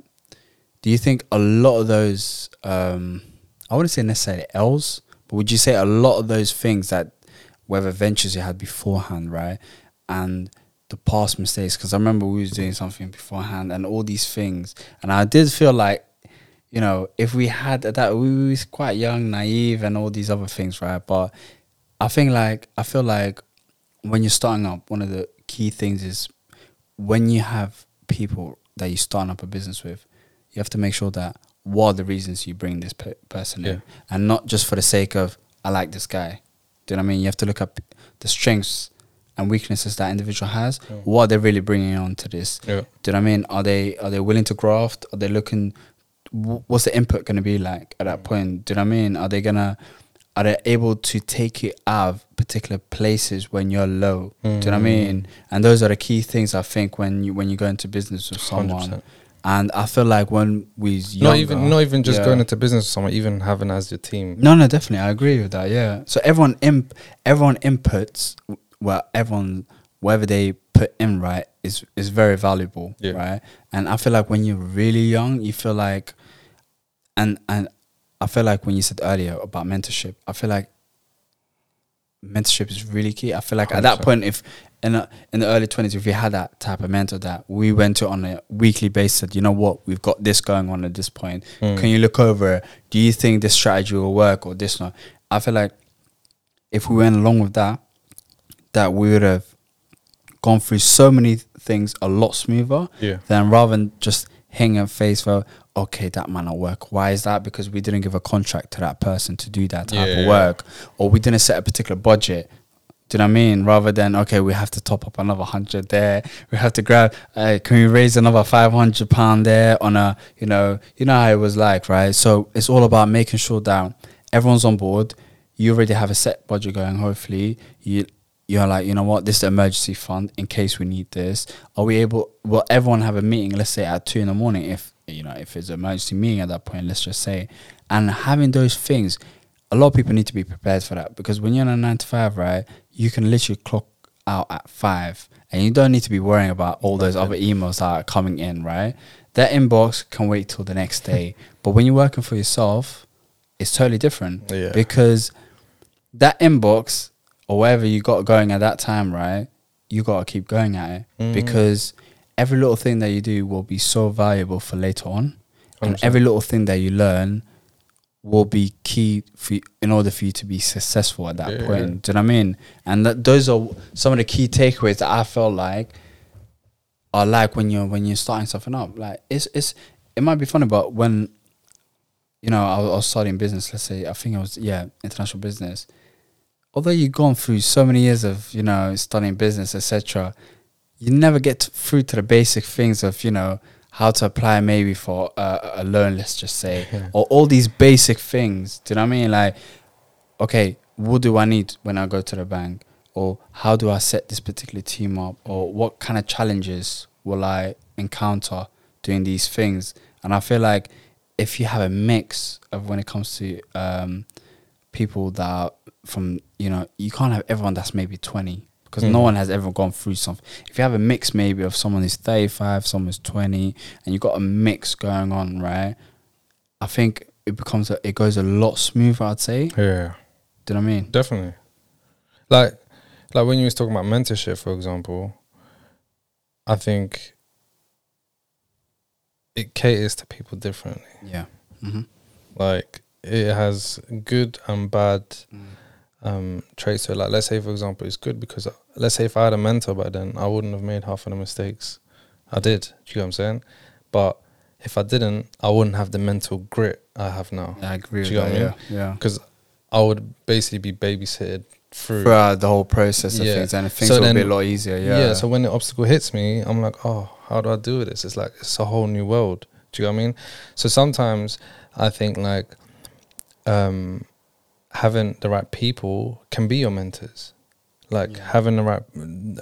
Do you think a lot of those, um, I wouldn't say necessarily L's, but would you say a lot of those things that, whether ventures you had beforehand, right, and the past mistakes? Because I remember we was doing something beforehand, and all these things, and I did feel like, you know, if we had that, we was quite young, naive, and all these other things, right? But I think like I feel like when you're starting up, one of the key things is when you have people that you're starting up a business with, you have to make sure that what are the reasons you bring this pe- person Yeah. in, and not just for the sake of I like this guy. Do you know what I mean? You have to look up the strengths and weaknesses that individual has. Yeah. What are they really bringing on to this? yeah, Do you know what I mean? Are they are they willing to graft? Are they looking? Wh- What's the input going to be like at that point? Do you know what I mean? Are they gonna? Are they able to take you out of particular places when you're low? Do you know what I Mm. mean? And those are the key things I think when you when you go into business with someone. 100%. And I feel like when we Not even not even just yeah. going into business with someone, even having as your team. No, no, definitely, I agree with that. Yeah. So everyone imp, everyone inputs, well, everyone whatever they put in right is is very valuable, Yeah. right? And I feel like when you're really young, you feel like, and and I feel like when you said earlier about mentorship, I feel like mentorship is really key. I feel like at that 100%. point, if in a, in the early twenties, if we had that type of mentor that we went to on a weekly basis, said, you know what, we've got this going on at this point. Mm. Can you look over? it? Do you think this strategy will work or this not? I feel like if we went along with that, that we would have gone through so many things a lot smoother Yeah, than rather than just hang a face for okay that might not work why is that because we didn't give a contract to that person to do that type Yeah. of work or we didn't set a particular budget do you know what I mean? Rather than okay, we have to top up another hundred there. We have to grab. Uh, can we raise another five hundred pound there on a? You know, you know how it was like, right? So it's all about making sure that everyone's on board. You already have a set budget going. Hopefully, you you're like, you know what, this is emergency fund in case we need this. Are we able? Will everyone have a meeting? Let's say at two in the morning, if you know, if it's an emergency meeting at that point. Let's just say, and having those things, a lot of people need to be prepared for that because when you're in a nine to five, right, you can literally clock out at five, and you don't need to be worrying about all those other emails that are coming in, right? That inbox can wait till the next day, (laughs) but when you're working for yourself, it's totally different yeah, because that inbox or whatever you got going at that time, right? You got to keep going at it Mhm. because every little thing that you do will be so valuable for later on, and 100%. every little thing that you learn will be key for you, in order for you to be successful at that Yeah. point. Do you know what I mean? And that, those are some of the key takeaways that I felt like are like when you're when you're starting something up. Like it's it's it might be funny, but when you know I was, I was studying business, let's say I think I was yeah international business. Although you've gone through so many years of you know studying business, etc., you never get through to the basic things of you know how to apply maybe for a, a loan, let's just say, (laughs) Yeah. or all these basic things. Do you know what I mean? Like, okay, what do I need when I go to the bank, or how do I set this particular team up, or what kind of challenges will I encounter doing these things? And I feel like if you have a mix of when it comes to um, people that are from you know you can't have everyone that's maybe 20 because no Mhm. one has ever gone through something if you have a mix maybe of someone who's 35 someone who's 20 and you've got a mix going on right i think it becomes a, it goes a lot smoother i'd say Yeah. do you know what i mean Definitely. Like like when you was talking about mentorship, for example, I think it caters to people differently. yeah mm-hmm. Like it has good and bad um traits to it. Like let's say for example it's good because uh, let's say if I had a mentor back then I wouldn't have made half of the mistakes I did. Do you know what I'm saying? But if I didn't, I wouldn't have the mental grit I have now. i agree Do with you know that what I yeah mean? yeah Because I would basically be babysitted through throughout the whole process of Yeah. things and things So will be a lot easier yeah Yeah. So when the obstacle hits me, I'm like, oh, how do I do this? It's like it's a whole new world. Do you know what I mean? So sometimes I think like um, having the right people can be your mentors. Like Yeah. having the right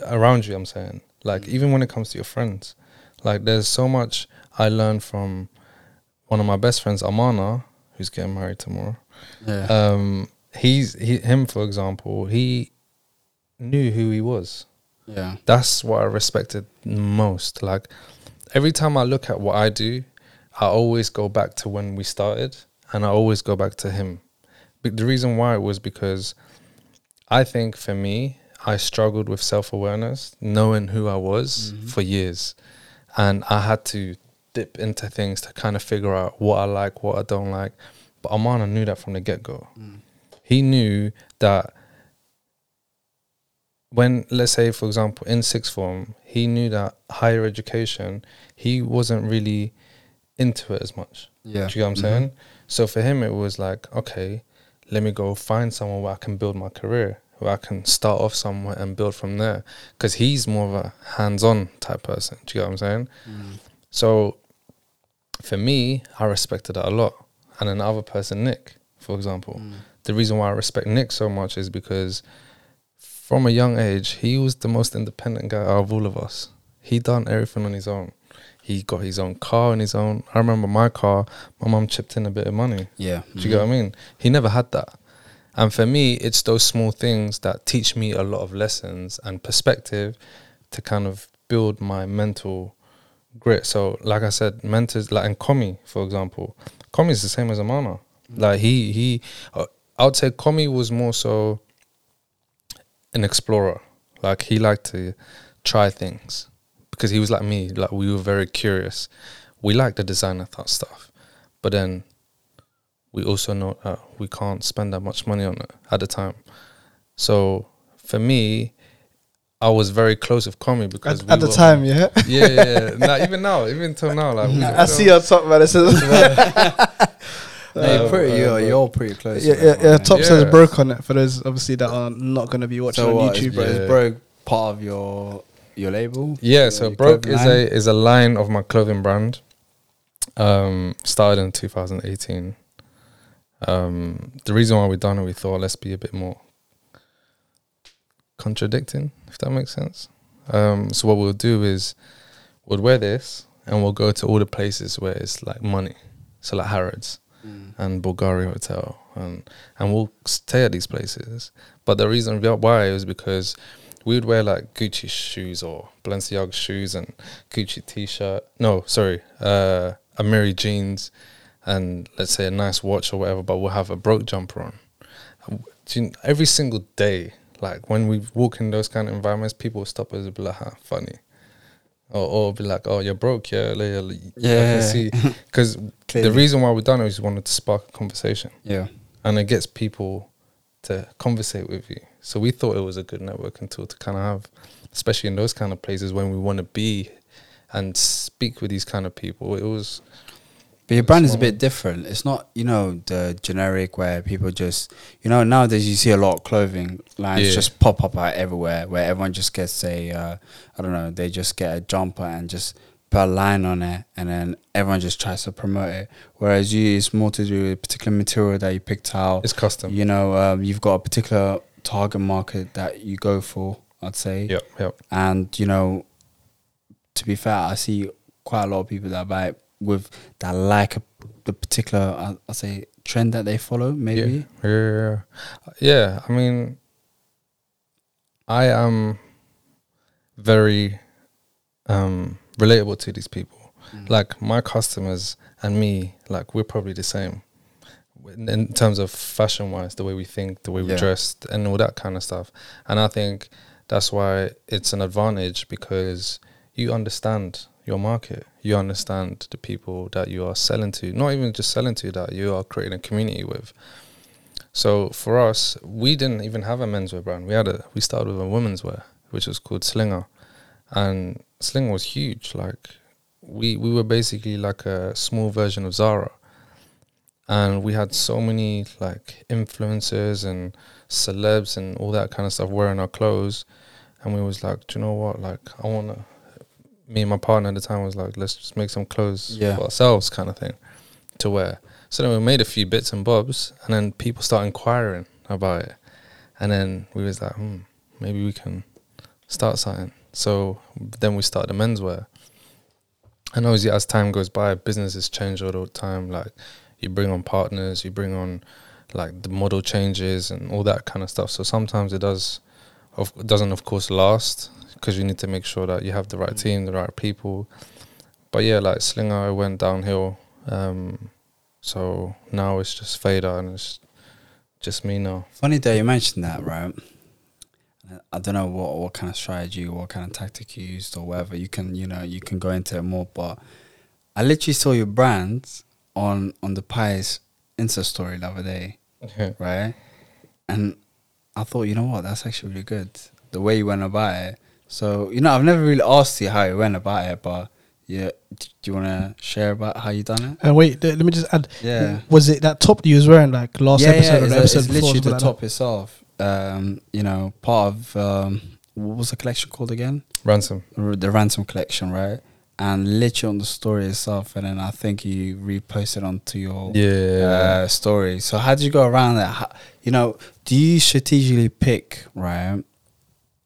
around you. I'm saying. Like even when it comes to your friends, like there's so much I learned from one of my best friends, Amana, who's getting married tomorrow. Yeah. Um he's he, him for example he knew who he was. Yeah. That's what i respected most. Like every time i look at what i do i always go back to when we started and i always go back to him the reason why was because i think for me i struggled with self-awareness knowing who i was Mhm. for years and i had to dip into things to kind of figure out what i like what i don't like but amana knew that from the get-go Mm. he knew that when let's say for example in sixth form he knew that higher education he wasn't really into it as much yeah do you know what i'm Mhm. saying so for him it was like okay let me go find someone where i can build my career where i can start off somewhere and build from there because he's more of a hands-on type person do you know what i'm saying Mm. so for me i respected that a lot and another person nick for example Mm. the reason why I respect Nick so much is because from a young age, he was the most independent guy out of all of us. He done everything on his own. He got his own car and his own. I remember my car, my mom chipped in a bit of money. yeah Do you get what I mean? He never had that. And for me, it's those small things that teach me a lot of lessons and perspective to kind of build my mental grit. So, like I said, mentors, like, and Komi, for example, Komi is the same as Amana. Like, he, he, uh, I would say Komi was more so an explorer. Like, he liked to try things because he was like me. Like, we were very curious. We liked the designer th- stuff. But then we also know that we can't spend that much money on it at the time. So for me, I was very close with Komi because At, we at the were- time, yeah. (laughs) yeah, yeah, yeah. Nah, even now, even till now, like we- I see your top man. It says, No, you're Uh, pretty, you're, you're pretty close. yeah, yeah, that yeah. Top man. says broke on it for those obviously that are not going to be watching So on what, YouTube. is, Bro. is Broke part of your your label? Yeah, so Broke is line? a is a line of my clothing brand. Um, started in 2018. Um, the reason why we done it, we thought let's be a bit more contradicting, if that makes sense. Um, so what we'll do is we'll wear this and we'll go to all the places where it's like money, so like Harrods Mm. and Bulgari Hotel, and and we'll stay at these places. But the reason why is because we would wear like Gucci shoes or Balenciaga shoes and Gucci t-shirt. No, sorry, uh, Amiri jeans, and let's say a nice watch or whatever. But we'll have a broke jumper on. And w- do you- Every single day, like when we walk in those kind of environments, people will stop us and be like, "Huh, funny." Or, or be like, "Oh, you're broke, yeah, Yeah. can see." (laughs) Because the reason why we done it is we wanted to spark a conversation Yeah. and it gets people to conversate with you. So we thought it was a good networking tool to kind of have, especially in those kind of places when we want to be and speak with these kind of people. It was But your brand is a bit different. It's not, you know, the generic where people just, you know, nowadays you see a lot of clothing lines Yeah. just pop up out everywhere where everyone just gets a, uh, I don't know, they just get a jumper and just put a line on it, and then everyone just tries to promote it. Whereas you, it's more to do with particular material that you picked out. It's custom. You know, um, you've got a particular target market that you go for. I'd say. Yep, yep. And you know, to be fair, I see quite a lot of people that buy it with that like a, the particular, I I say, trend that they follow. Maybe. Yeah, yeah, yeah. Yeah, I mean, I am very um, relatable to these people. Mm. Like my customers and me, like we're probably the same in, in terms of fashion wise, the way we think, the way we Yeah. dress, and all that kind of stuff. And I think that's why it's an advantage because you understand your market, you understand the people that you are selling to, not even just selling to, that you are creating a community with. So for us, we didn't even have a menswear brand. We had a we started with a women's wear, which was called Slinger, and Slinger was huge. Like we we were basically like a small version of Zara, and we had so many like influencers and celebs and all that kind of stuff wearing our clothes, and we was like, do you know what? Like I wanna. Me and my partner at the time was like, let's just make some clothes Yeah. for ourselves, kind of thing, to wear. So then we made a few bits and bobs, and then people start inquiring about it, and then we was like, hmm, maybe we can start something. So then we started the menswear, and obviously as time goes by, businesses change all the time. Like you bring on partners, you bring on like the model changes and all that kind of stuff. So sometimes it does, of doesn't of course last because you need to make sure that you have the right team, the right people. But yeah, like Slinger, went downhill. Um, so now it's just Fader and it's just me now. Funny that you mentioned that, right? I don't know what, what kind of strategy, what kind of tactic you used, or whatever. You can, you know, you can go into it more. But I literally saw your brand on on the Pies Insta story the other day, right? And I thought, you know what, that's actually really good. The way you went about it. So, you know, I've never really asked you how you went about it, but yeah, do you want to share about how you done it? And wait, th- let me just add. Yeah. Was it that top you was wearing like last yeah, episode yeah, or it's, the episode it's before? literally the like top itself. Um, you know, part of um, what was the collection called again? Ransom. R- The ransom collection, right? And literally on the story itself, and then I think you reposted onto your Yeah. uh, story. So how did you go around that? How, you know, do you strategically pick right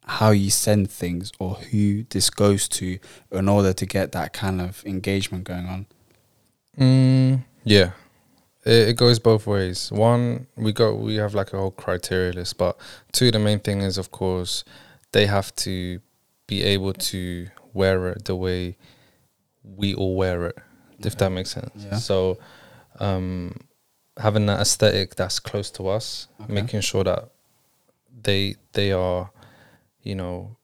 how you send things or who this goes to in order to get that kind of engagement going on? Mm, yeah, it, it goes both ways. One, we go we have like a whole criteria list, but two, the main thing is of course they have to be able to wear it the way we all wear it, if that makes sense. Yeah. So, um, having that aesthetic that's close to us, Okay. making sure that they they are, you know,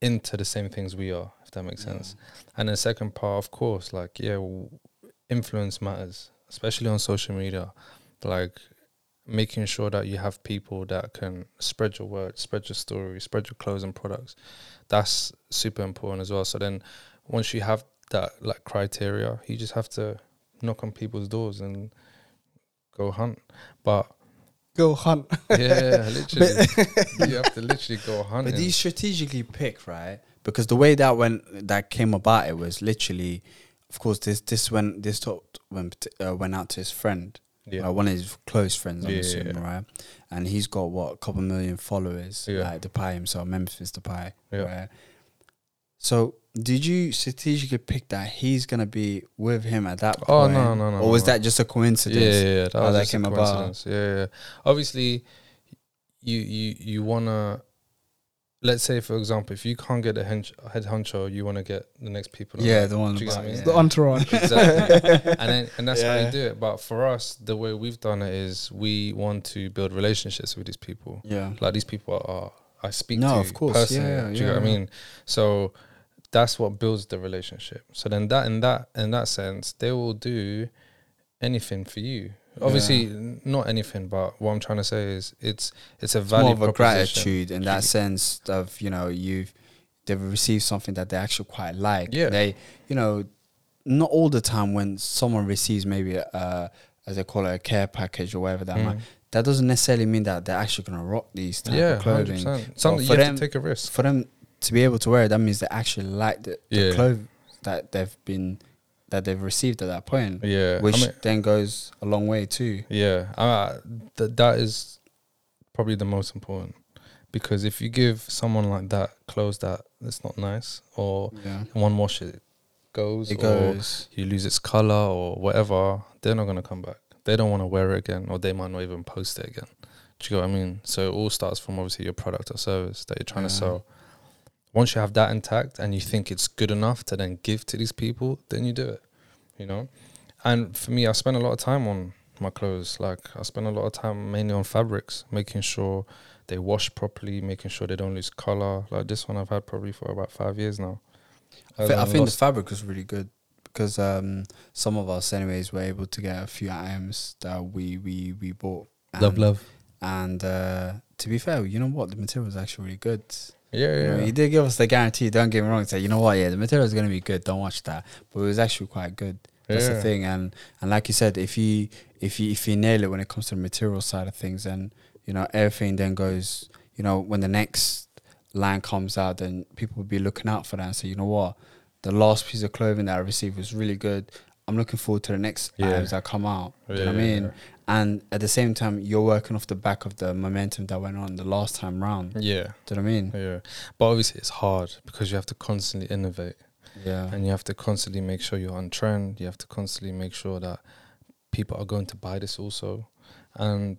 into the same things we are, if that makes sense. And the second part, of course, like yeah, influence matters, especially on social media. Like making sure that you have people that can spread your word, spread your story, spread your clothes and products. That's super important as well. So then, once you have that like criteria, you just have to knock on people's doors and go hunt. But Go hunt. (laughs) yeah, literally, (laughs) you have to literally go hunt. But you strategically pick right? Because the way that went that came about it was literally, of course, this this went this talk went uh, went out to his friend, yeah, uh, one of his close friends, I'm Yeah, assuming, yeah. right? And he's got what a couple million followers, Yeah. like the pie himself, Memphis the pie, Yeah. right? So did you strategically pick that he's gonna be with him at that oh, point? Oh, no, no, no, Or was no. that just a coincidence? Yeah, yeah, yeah. That was that just a came about. coincidence. Yeah, yeah. Obviously, you you you wanna. Let's say, for example, if you can't get a hench, head honcho, you want to get the next people. Yeah, the one Do you get about- what I mean? The entourage. (laughs) exactly. and then, and that's how you do it. But for us, the way we've done it is we want to build relationships with these people. Yeah. Like these people are, I speak No, to of course. personally. Yeah, do you get what I mean? So that's what builds the relationship. So then that in that in that sense, they will do anything for you. Obviously, n- not anything, but what I'm trying to say is it's it's a It's value more of a gratitude in that (laughs) sense of you know you've they've received something that they actually quite like. Yeah. They you know not all the time when someone receives maybe a, uh, as they call it a care package or whatever that Mm. might that doesn't necessarily mean that they're actually gonna rock these type Yeah, of clothing. for you have them- to take a risk. For them to be able to wear it, that means they actually like the, the Yeah. clothes that they've been that they've received at that point, Yeah, which I mean, then goes a long way too. yeah, uh, th- that is probably the most important because if you give someone like that clothes that it's not nice or Yeah, one wash it goes, it or goes. you lose its color or whatever, they're not gonna come back. They don't want to wear it again, or they might not even post it again. Do you get what I mean? So it all starts from obviously your product or service that you're trying to sell. Once you have that intact and you think it's good enough to then give to these people, then you do it. You know? And for me, I spend a lot of time on my clothes. Like I spend a lot of time mainly on fabrics, making sure they wash properly, making sure they don't lose color. Like this one I've had probably for about five years now. I, thi- I think the fabric was really good because um, some of us, anyways, were able to get a few items that we we we bought. And, love. And uh, to be fair, you know what, the material was actually really good. Yeah, You, know, yeah. he did give us the guarantee. Don't get me wrong. Say, you know what, yeah, the material is going to be good. Don't watch that. But it was actually quite good. That's the thing. And and like you said, if you if you if you nail it when it comes to the material side of things, then you know everything then goes. You know when the next line comes out, then people will be looking out for that and say, you know what, the last piece of clothing that I received was really good. I'm looking forward to the next Yeah. items that come out. Do you know what I mean? yeah. And at the same time, you're working off the back of the momentum that went on the last time round. Do Yeah, you know what I mean? yeah. But obviously, it's hard because you have to constantly innovate Yeah. and you have to constantly make sure you're on trend. You have to constantly make sure that people are going to buy this also. And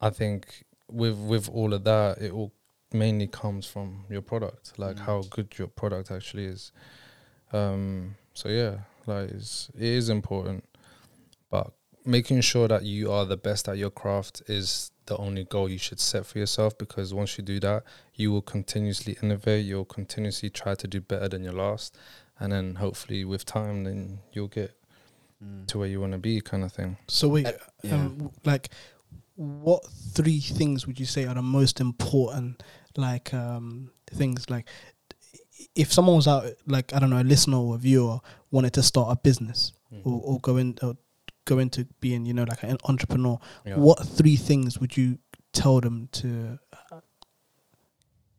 I think with with all of that, it all mainly comes from your product, like Mm. how good your product actually is. Um, so yeah, like it's, it is important, but making sure that you are the best at your craft is the only goal you should set for yourself because once you do that you will continuously innovate you'll continuously try to do better than your last and then hopefully with time then you'll get Mm. to where you want to be kind of thing So wait, Uh, yeah. um, like, what three things would you say are the most important, like, um, things like, if someone was out, like, I don't know, a listener or a viewer wanted to start a business or, or go in, or go into being, you know, like an entrepreneur, Yeah. what three things would you tell them to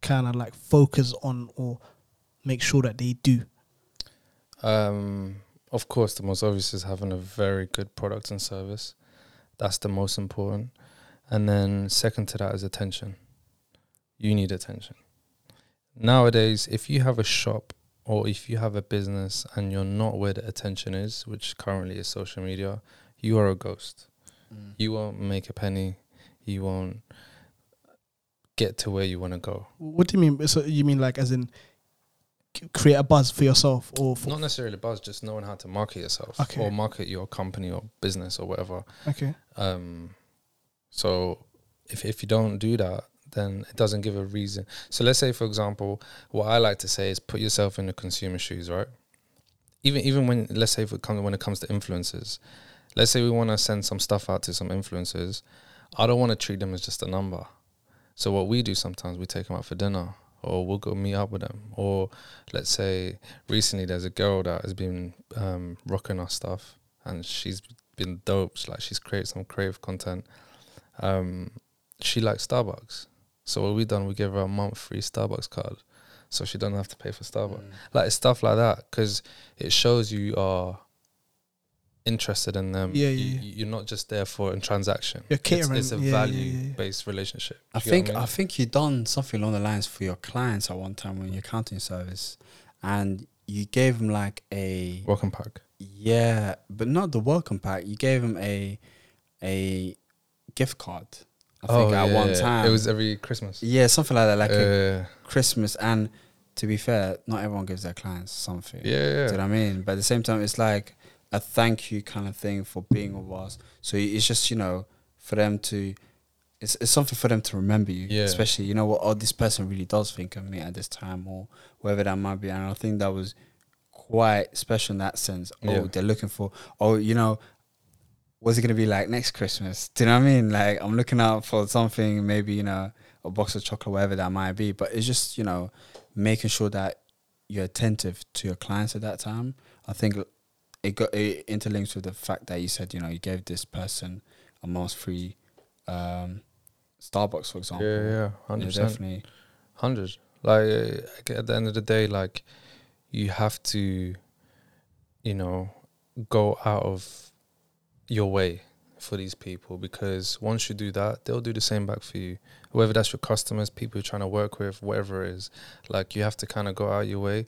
kind of like focus on or make sure that they do? Um, of course, the most obvious is having a very good product and service. That's the most important. And then second to that is attention. You need attention. Nowadays, if you have a shop or if you have a business and you're not where the attention is, which currently is social media, you are a ghost. Mm. You won't make a penny. You won't get to where you want to go. What do you mean? So you mean like as in create a buzz for yourself or for Not necessarily buzz, just knowing how to market yourself Okay. or market your company or business or whatever. okay? Um, so if if you don't do that, then it doesn't give a reason. So let's say, for example, what I like to say is put yourself in the consumer shoes, right? Even even when let's say it comes when it comes to influencers, let's say we want to send some stuff out to some influencers, I don't want to treat them as just a number. So what we do sometimes we take them out for dinner, or we'll go meet up with them, or let's say recently there's a girl that has been um, rocking our stuff, and she's been dope. Like she's created some creative content. Um, she likes Starbucks, so what we done, we gave her a month free Starbucks card, so she doesn't have to pay for Starbucks. Mm. Like stuff like that, because it shows you are interested in them. Yeah, You- yeah, yeah. you- You're not just there for a transaction. You're It's, catering, it's a yeah, yeah, yeah, value yeah. based relationship. I think get what I, think you done something along the lines for your clients at one time when your accounting service, and you gave them like a welcome pack. yeah, but not the welcome pack. You gave them a a gift card. I think at Oh, yeah, one time it was every Christmas. yeah something like that, like a Uh, Christmas. And to be fair, not everyone gives their clients something. yeah, yeah. Do you know what I mean? But at the same time, it's like a thank you kind of thing for being with us. So it's just you know for them to, it's it's something for them to remember you. Yeah. Especially you know what, oh this person really does think of me at this time or whatever that might be. And I think that was quite special in that sense. Oh, Yeah. they're looking for. Oh, you know. What's it gonna be like next Christmas? Do you know what I mean? Like I'm looking out for something, maybe you know, a box of chocolate, whatever that might be. But it's just you know, making sure that you're attentive to your clients at that time. I think it got it interlinks with the fact that you said you know you gave this person a month free um, Starbucks, for example. yeah, yeah, Yeah, hundred percent. definitely. hundred. Like uh, at the end of the day, like you have to, you know, go out of your way for these people because once you do that, they'll do the same back for you. Whether that's your customers, people you're trying to work with, whatever it is, like you have to kind of go out your way,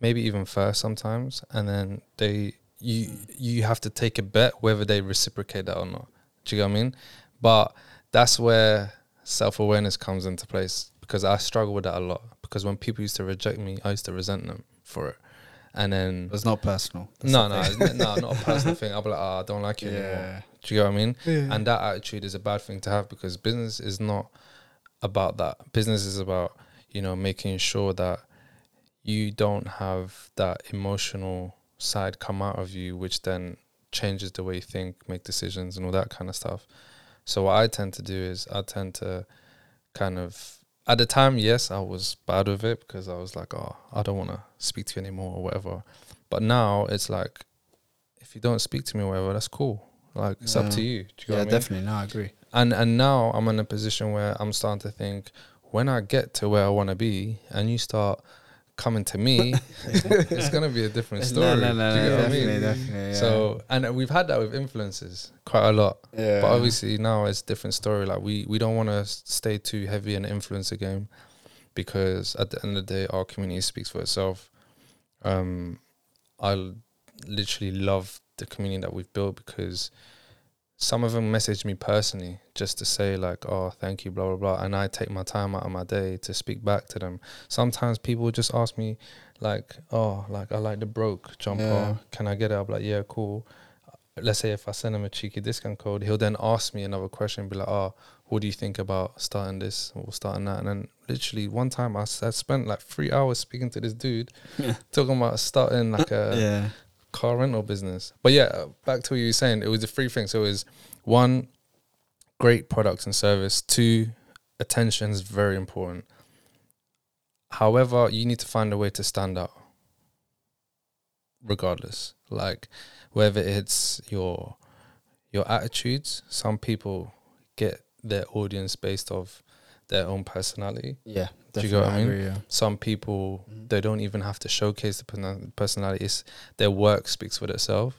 maybe even first sometimes, and then they you you have to take a bet whether they reciprocate that or not. Do you get what I mean? But that's where self awareness comes into place because I struggle with that a lot. Because when people used to reject me, I used to resent them for it. And then It's not personal. That's no, no, thing. it's n- no, not a (laughs) personal thing. I'll be like, oh, I don't like you anymore. Yeah. Do you get what I mean? Yeah. And that attitude is a bad thing to have because business is not about that. Business is about, you know, making sure that you don't have that emotional side come out of you, which then changes the way you think, make decisions, and all that kind of stuff. So, what I tend to do is I tend to kind of, at the time, yes, I was bad with it because I was like, oh, I don't want to speak to you anymore or whatever. But now it's like, if you don't speak to me or whatever, that's cool. Like, it's up to you. Do you Yeah, what I mean? definitely. No, I agree. and and now I'm in a position where I'm starting to think when I get to where I want to be, and you start coming to me, (laughs) it's gonna be a different story. No, no, no, Do you no, get what I mean? definitely. Yeah. So, and we've had that with influencers quite a lot, yeah. but obviously now it's a different story. Like we we don't want to stay too heavy in the influencer game because at the end of the day, our community speaks for itself. Um, I literally love the community that we've built because some of them message me personally just to say like, "Oh, thank you," blah blah blah, and I take my time out of my day to speak back to them. Sometimes people just ask me like, "Oh, like I like the broke jumper. Yeah. Can I get it?" I'm like, "Yeah, cool." Let's say if I send him a cheeky discount code, he'll then ask me another question, be like, "Oh, what do you think about starting this or starting that?" And then literally one time I spent like three hours speaking to this dude, talking about starting like a (laughs) yeah. Car rental business. But yeah, uh, back to what you were saying, it was the three things. So it was one, great products and service. Two, attention is very important. However, you need to find a way to stand out. Regardless, like whether it's your your attitudes, some people get their audience based off their own personality. Yeah. Do you get what I mean? agree, yeah. Some people Mhm. they don't even have to showcase the person- personality. It's their work speaks for itself,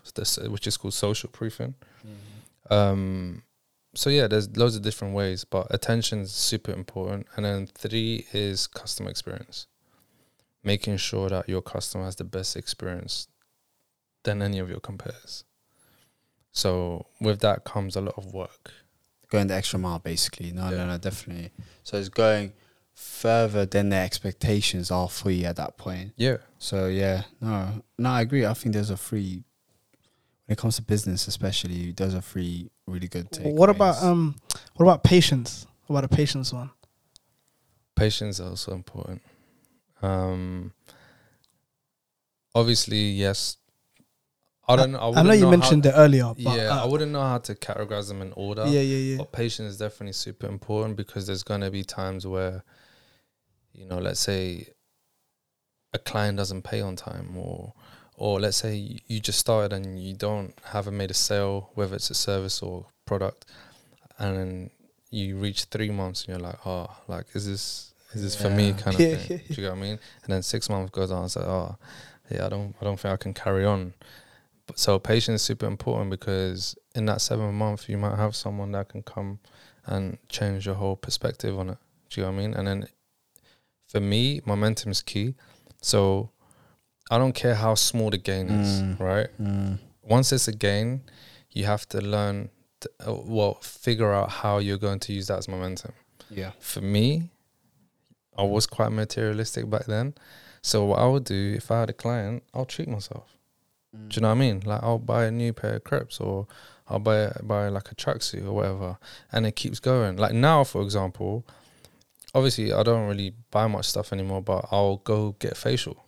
which is called social proofing. Um, so yeah, there's loads of different ways, but attention is super important. And then three is customer experience, making sure that your customer has the best experience than any of your competitors. So with that comes a lot of work. Going the extra mile, basically. No, Yeah. no, no, definitely. So it's going further than their expectations are for you at that point. Yeah, So yeah, no, no, I agree. I think there's a free when it comes to business, especially. There's a free really good take. What about um? What about patience? What about the patience one? patience is also important. Um, obviously, yes. I don't know. I, I know you how- mentioned it earlier, but yeah, uh, I wouldn't know how to categorize them in order. yeah, yeah, yeah. But patience is definitely super important because there's going to be times where, you know, let's say a client doesn't pay on time or or let's say you- just started and you don't haven't made a sale, whether it's a service or product, and you reach three months and you're like, oh, like is this is this for me kind of Yeah, thing? yeah, (laughs) Do you get what I mean? And then six months goes on, it's like, oh, yeah, I don't I don't think I can carry on. So patience is super important because in that seven month you might have someone that can come and change your whole perspective on it. Do you know what I mean? And then for me, momentum is key. So I don't care how small the gain is, Mm. right? Mm, Once it's a gain, you have to learn, to, uh, well, figure out how you're going to use that as momentum. yeah. For me, I was quite materialistic back then. So what I would do if I had a client, I'll treat myself. Do you know what I mean? Like I'll buy a new pair of crepes or I'll buy buy like a tracksuit or whatever, and it keeps going. Like now, for example, obviously I don't really buy much stuff anymore, but I'll go get facial.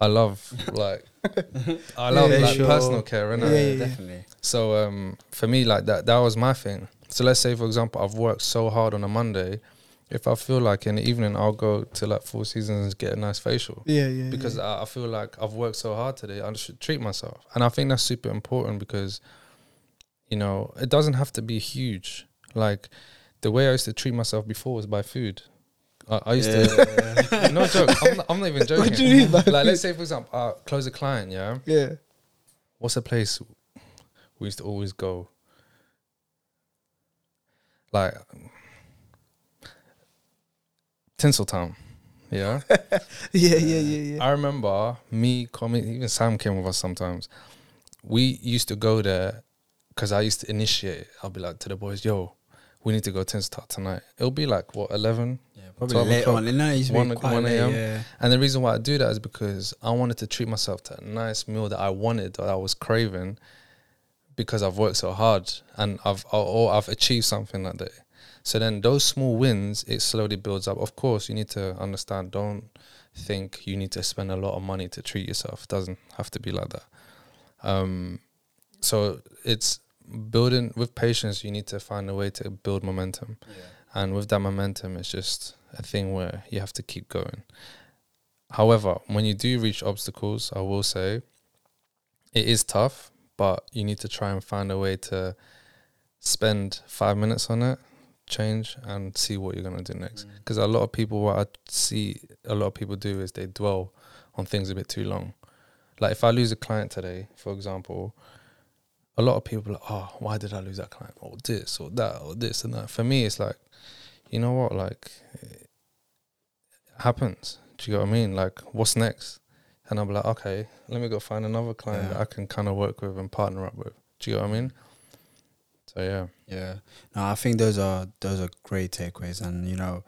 I love (laughs) like (laughs) I love Yeah, like sure. personal care, innit? Yeah, yeah, yeah. definitely. So um, for me, like that, that was my thing. So let's say, for example, I've worked so hard on a Monday. If I feel like in the evening, I'll go to like Four Seasons and get a nice facial Yeah, yeah. because yeah. I, I feel like I've worked so hard today. I should treat myself, and I think that's super important because, you know, it doesn't have to be huge. Like the way I used to treat myself before was by food. I, I used to. (laughs) no joke. I'm not, I'm not even joking. (laughs) What do you mean, man? Like, let's say for example, uh, close a client. Yeah. Yeah. What's a place we used to always go? Like Tinseltown. Yeah. (laughs) Yeah, yeah, yeah, yeah. I remember me coming, even Sam came with us sometimes. We used to go there because I used to initiate. I'll be like to the boys, yo, we need to go to Tinseltown tonight. It'll be like, what, 11? Yeah, probably 12 late o'clock, on. No, it used to be one- quite 1 a.m. Yeah. And the reason why I do that is because I wanted to treat myself to a nice meal that I wanted, that I was craving, because I've worked so hard and I've or I've achieved something like that. So then those small wins, it slowly builds up. Of course, you need to understand. Don't think you need to spend a lot of money to treat yourself. It doesn't have to be like that. Um, so it's building with patience. You need to find a way to build momentum, and with that momentum, it's just a thing where you have to keep going. However, when you do reach obstacles, I will say it is tough, but you need to try and find a way to spend five minutes on it, change, and see what you're gonna do next. Mm. Because a lot of people, what I see a lot of people do is they dwell on things a bit too long. Like if I lose a client today, for example, a lot of people are like, oh, why did I lose that client? Or this, or that, or this and that. For me, it's like, you know what? Like, it happens. Do you get what I mean? Like, what's next? And I'm like, okay, let me go find another client Yeah. that I can kind of work with and partner up with. Do you get what I mean? So yeah, Yeah. No, I think those are those are great takeaways, and you know,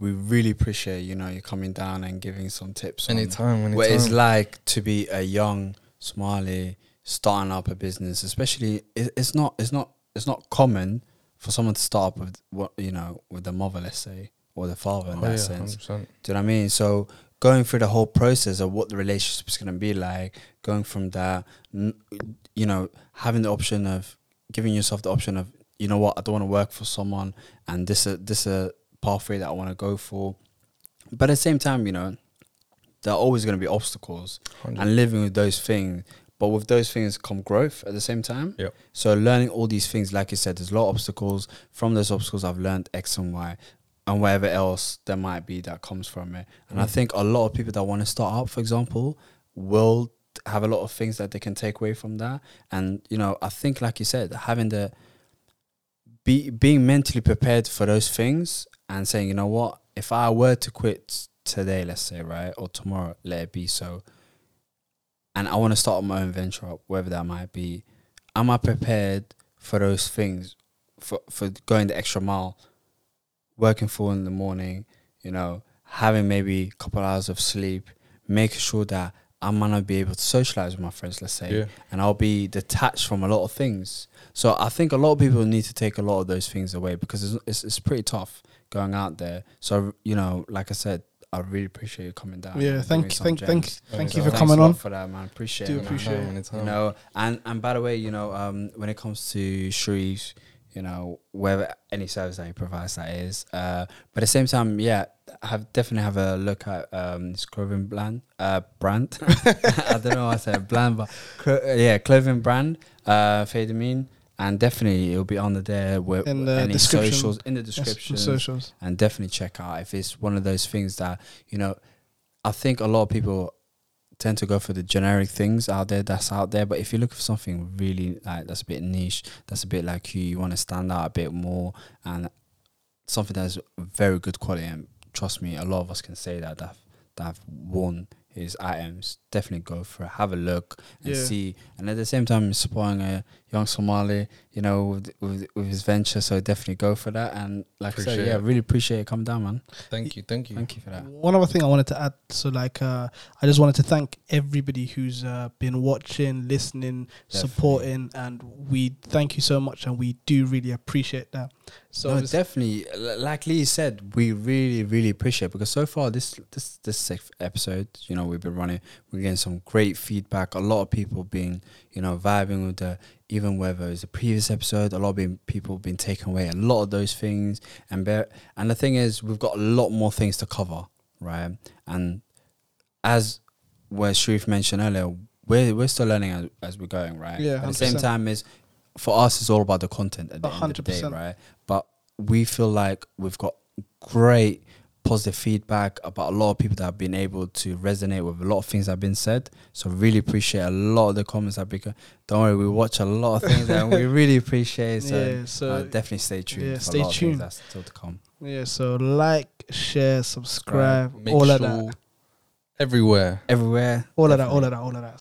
we really appreciate you know you coming down and giving some tips. on anytime, anytime. what it's like to be a young Somali starting up a business, especially it, it's not it's not it's not common for someone to start up with what you know with the mother, let's say, or the father in Oh, that yeah, sense. 100%. Do you know what I mean? So going through the whole process of what the relationship is going to be like, going from that, you know, having the option of giving yourself the option of, you know what, I don't want to work for someone, and this a this a pathway that I want to go for. But at the same time, you know, there are always going to be obstacles, 100. and living with those things. But with those things come growth at the same time. Yep. So learning all these things, like you said, there's a lot of obstacles. From those obstacles, I've learned X and Y, and whatever else there might be that comes from it. And I Mm. think a lot of people that want to start up, for example, will have a lot of things that they can take away from that. And you know, I think, like you said, having the be being mentally prepared for those things and saying, you know what, if I were to quit today, let's say, right, or tomorrow, let it be so. And I want to start my own venture up, whatever that might be. Am I prepared for those things, for for going the extra mile, working full in the morning, you know, having maybe a couple hours of sleep, making sure that I'm gonna be able to socialize with my friends, let's say, Yeah. and I'll be detached from a lot of things. So I think a lot of people need to take a lot of those things away because it's it's, it's pretty tough going out there. So you know, like I said, I really appreciate you coming down. Yeah, thank you, some thank, thank, thank So you for coming a on. for that, man. Appreciate Do it. man. appreciate it. You know, and and by the way, you know, um, when it comes to Sharif, you know, whether any service that he provides, that is. Uh, but at the same time, yeah, have definitely have a look at um this clothing brand. Uh, brand. (laughs) I don't know what I said brand, but uh, yeah, clothing brand. Uh, Fade Amin. And definitely, it'll be on the there with In the any description. socials in the Yes, description socials. and definitely check out if it's one of those things that you know i think a lot of people tend to go for the generic things out there that's out there. But if you look for something really like that's a bit niche that's a bit like you you want to stand out a bit more and something that's very good quality and trust me a lot of us can say that that that have worn his items definitely go for it. Have a look and Yeah. see. And at the same time supporting a young somali you know with, with, with his venture so definitely go for that and like i said yeah it. really appreciate it coming down man Thank you, thank you. Thank you for that. One other thing I wanted to add, so like, uh, I just wanted to thank everybody who's uh, been watching, listening, supporting, and we thank you so much, and we do really appreciate that. So no, definitely, like Lee said, we really, really appreciate it because so far this this this sixth episode, you know, we've been running, we're getting some great feedback. A lot of people being, you know, vibing with the even whether it's a previous episode, a lot of being, people been taken away a lot of those things, and bear, and the thing is, we've got a lot more things to cover, right? And as where Sharif mentioned earlier, we're we're still learning as, as we're going, right? Yeah, At the same time, is for us, it's all about the content at the end of the day, right? But we feel like we've got great positive feedback about a lot of people that have been able to resonate with a lot of things that have been said. So really appreciate a lot of the comments that have been. Don't worry, we watch a lot of things and we really appreciate. it. (laughs) So, yeah, so uh, definitely stay tuned. yeah, for a stay lot of tuned. That's still to come. yeah, so like, share, subscribe, Make all sure of that, everywhere. Everywhere. all of that, all of that, all of that.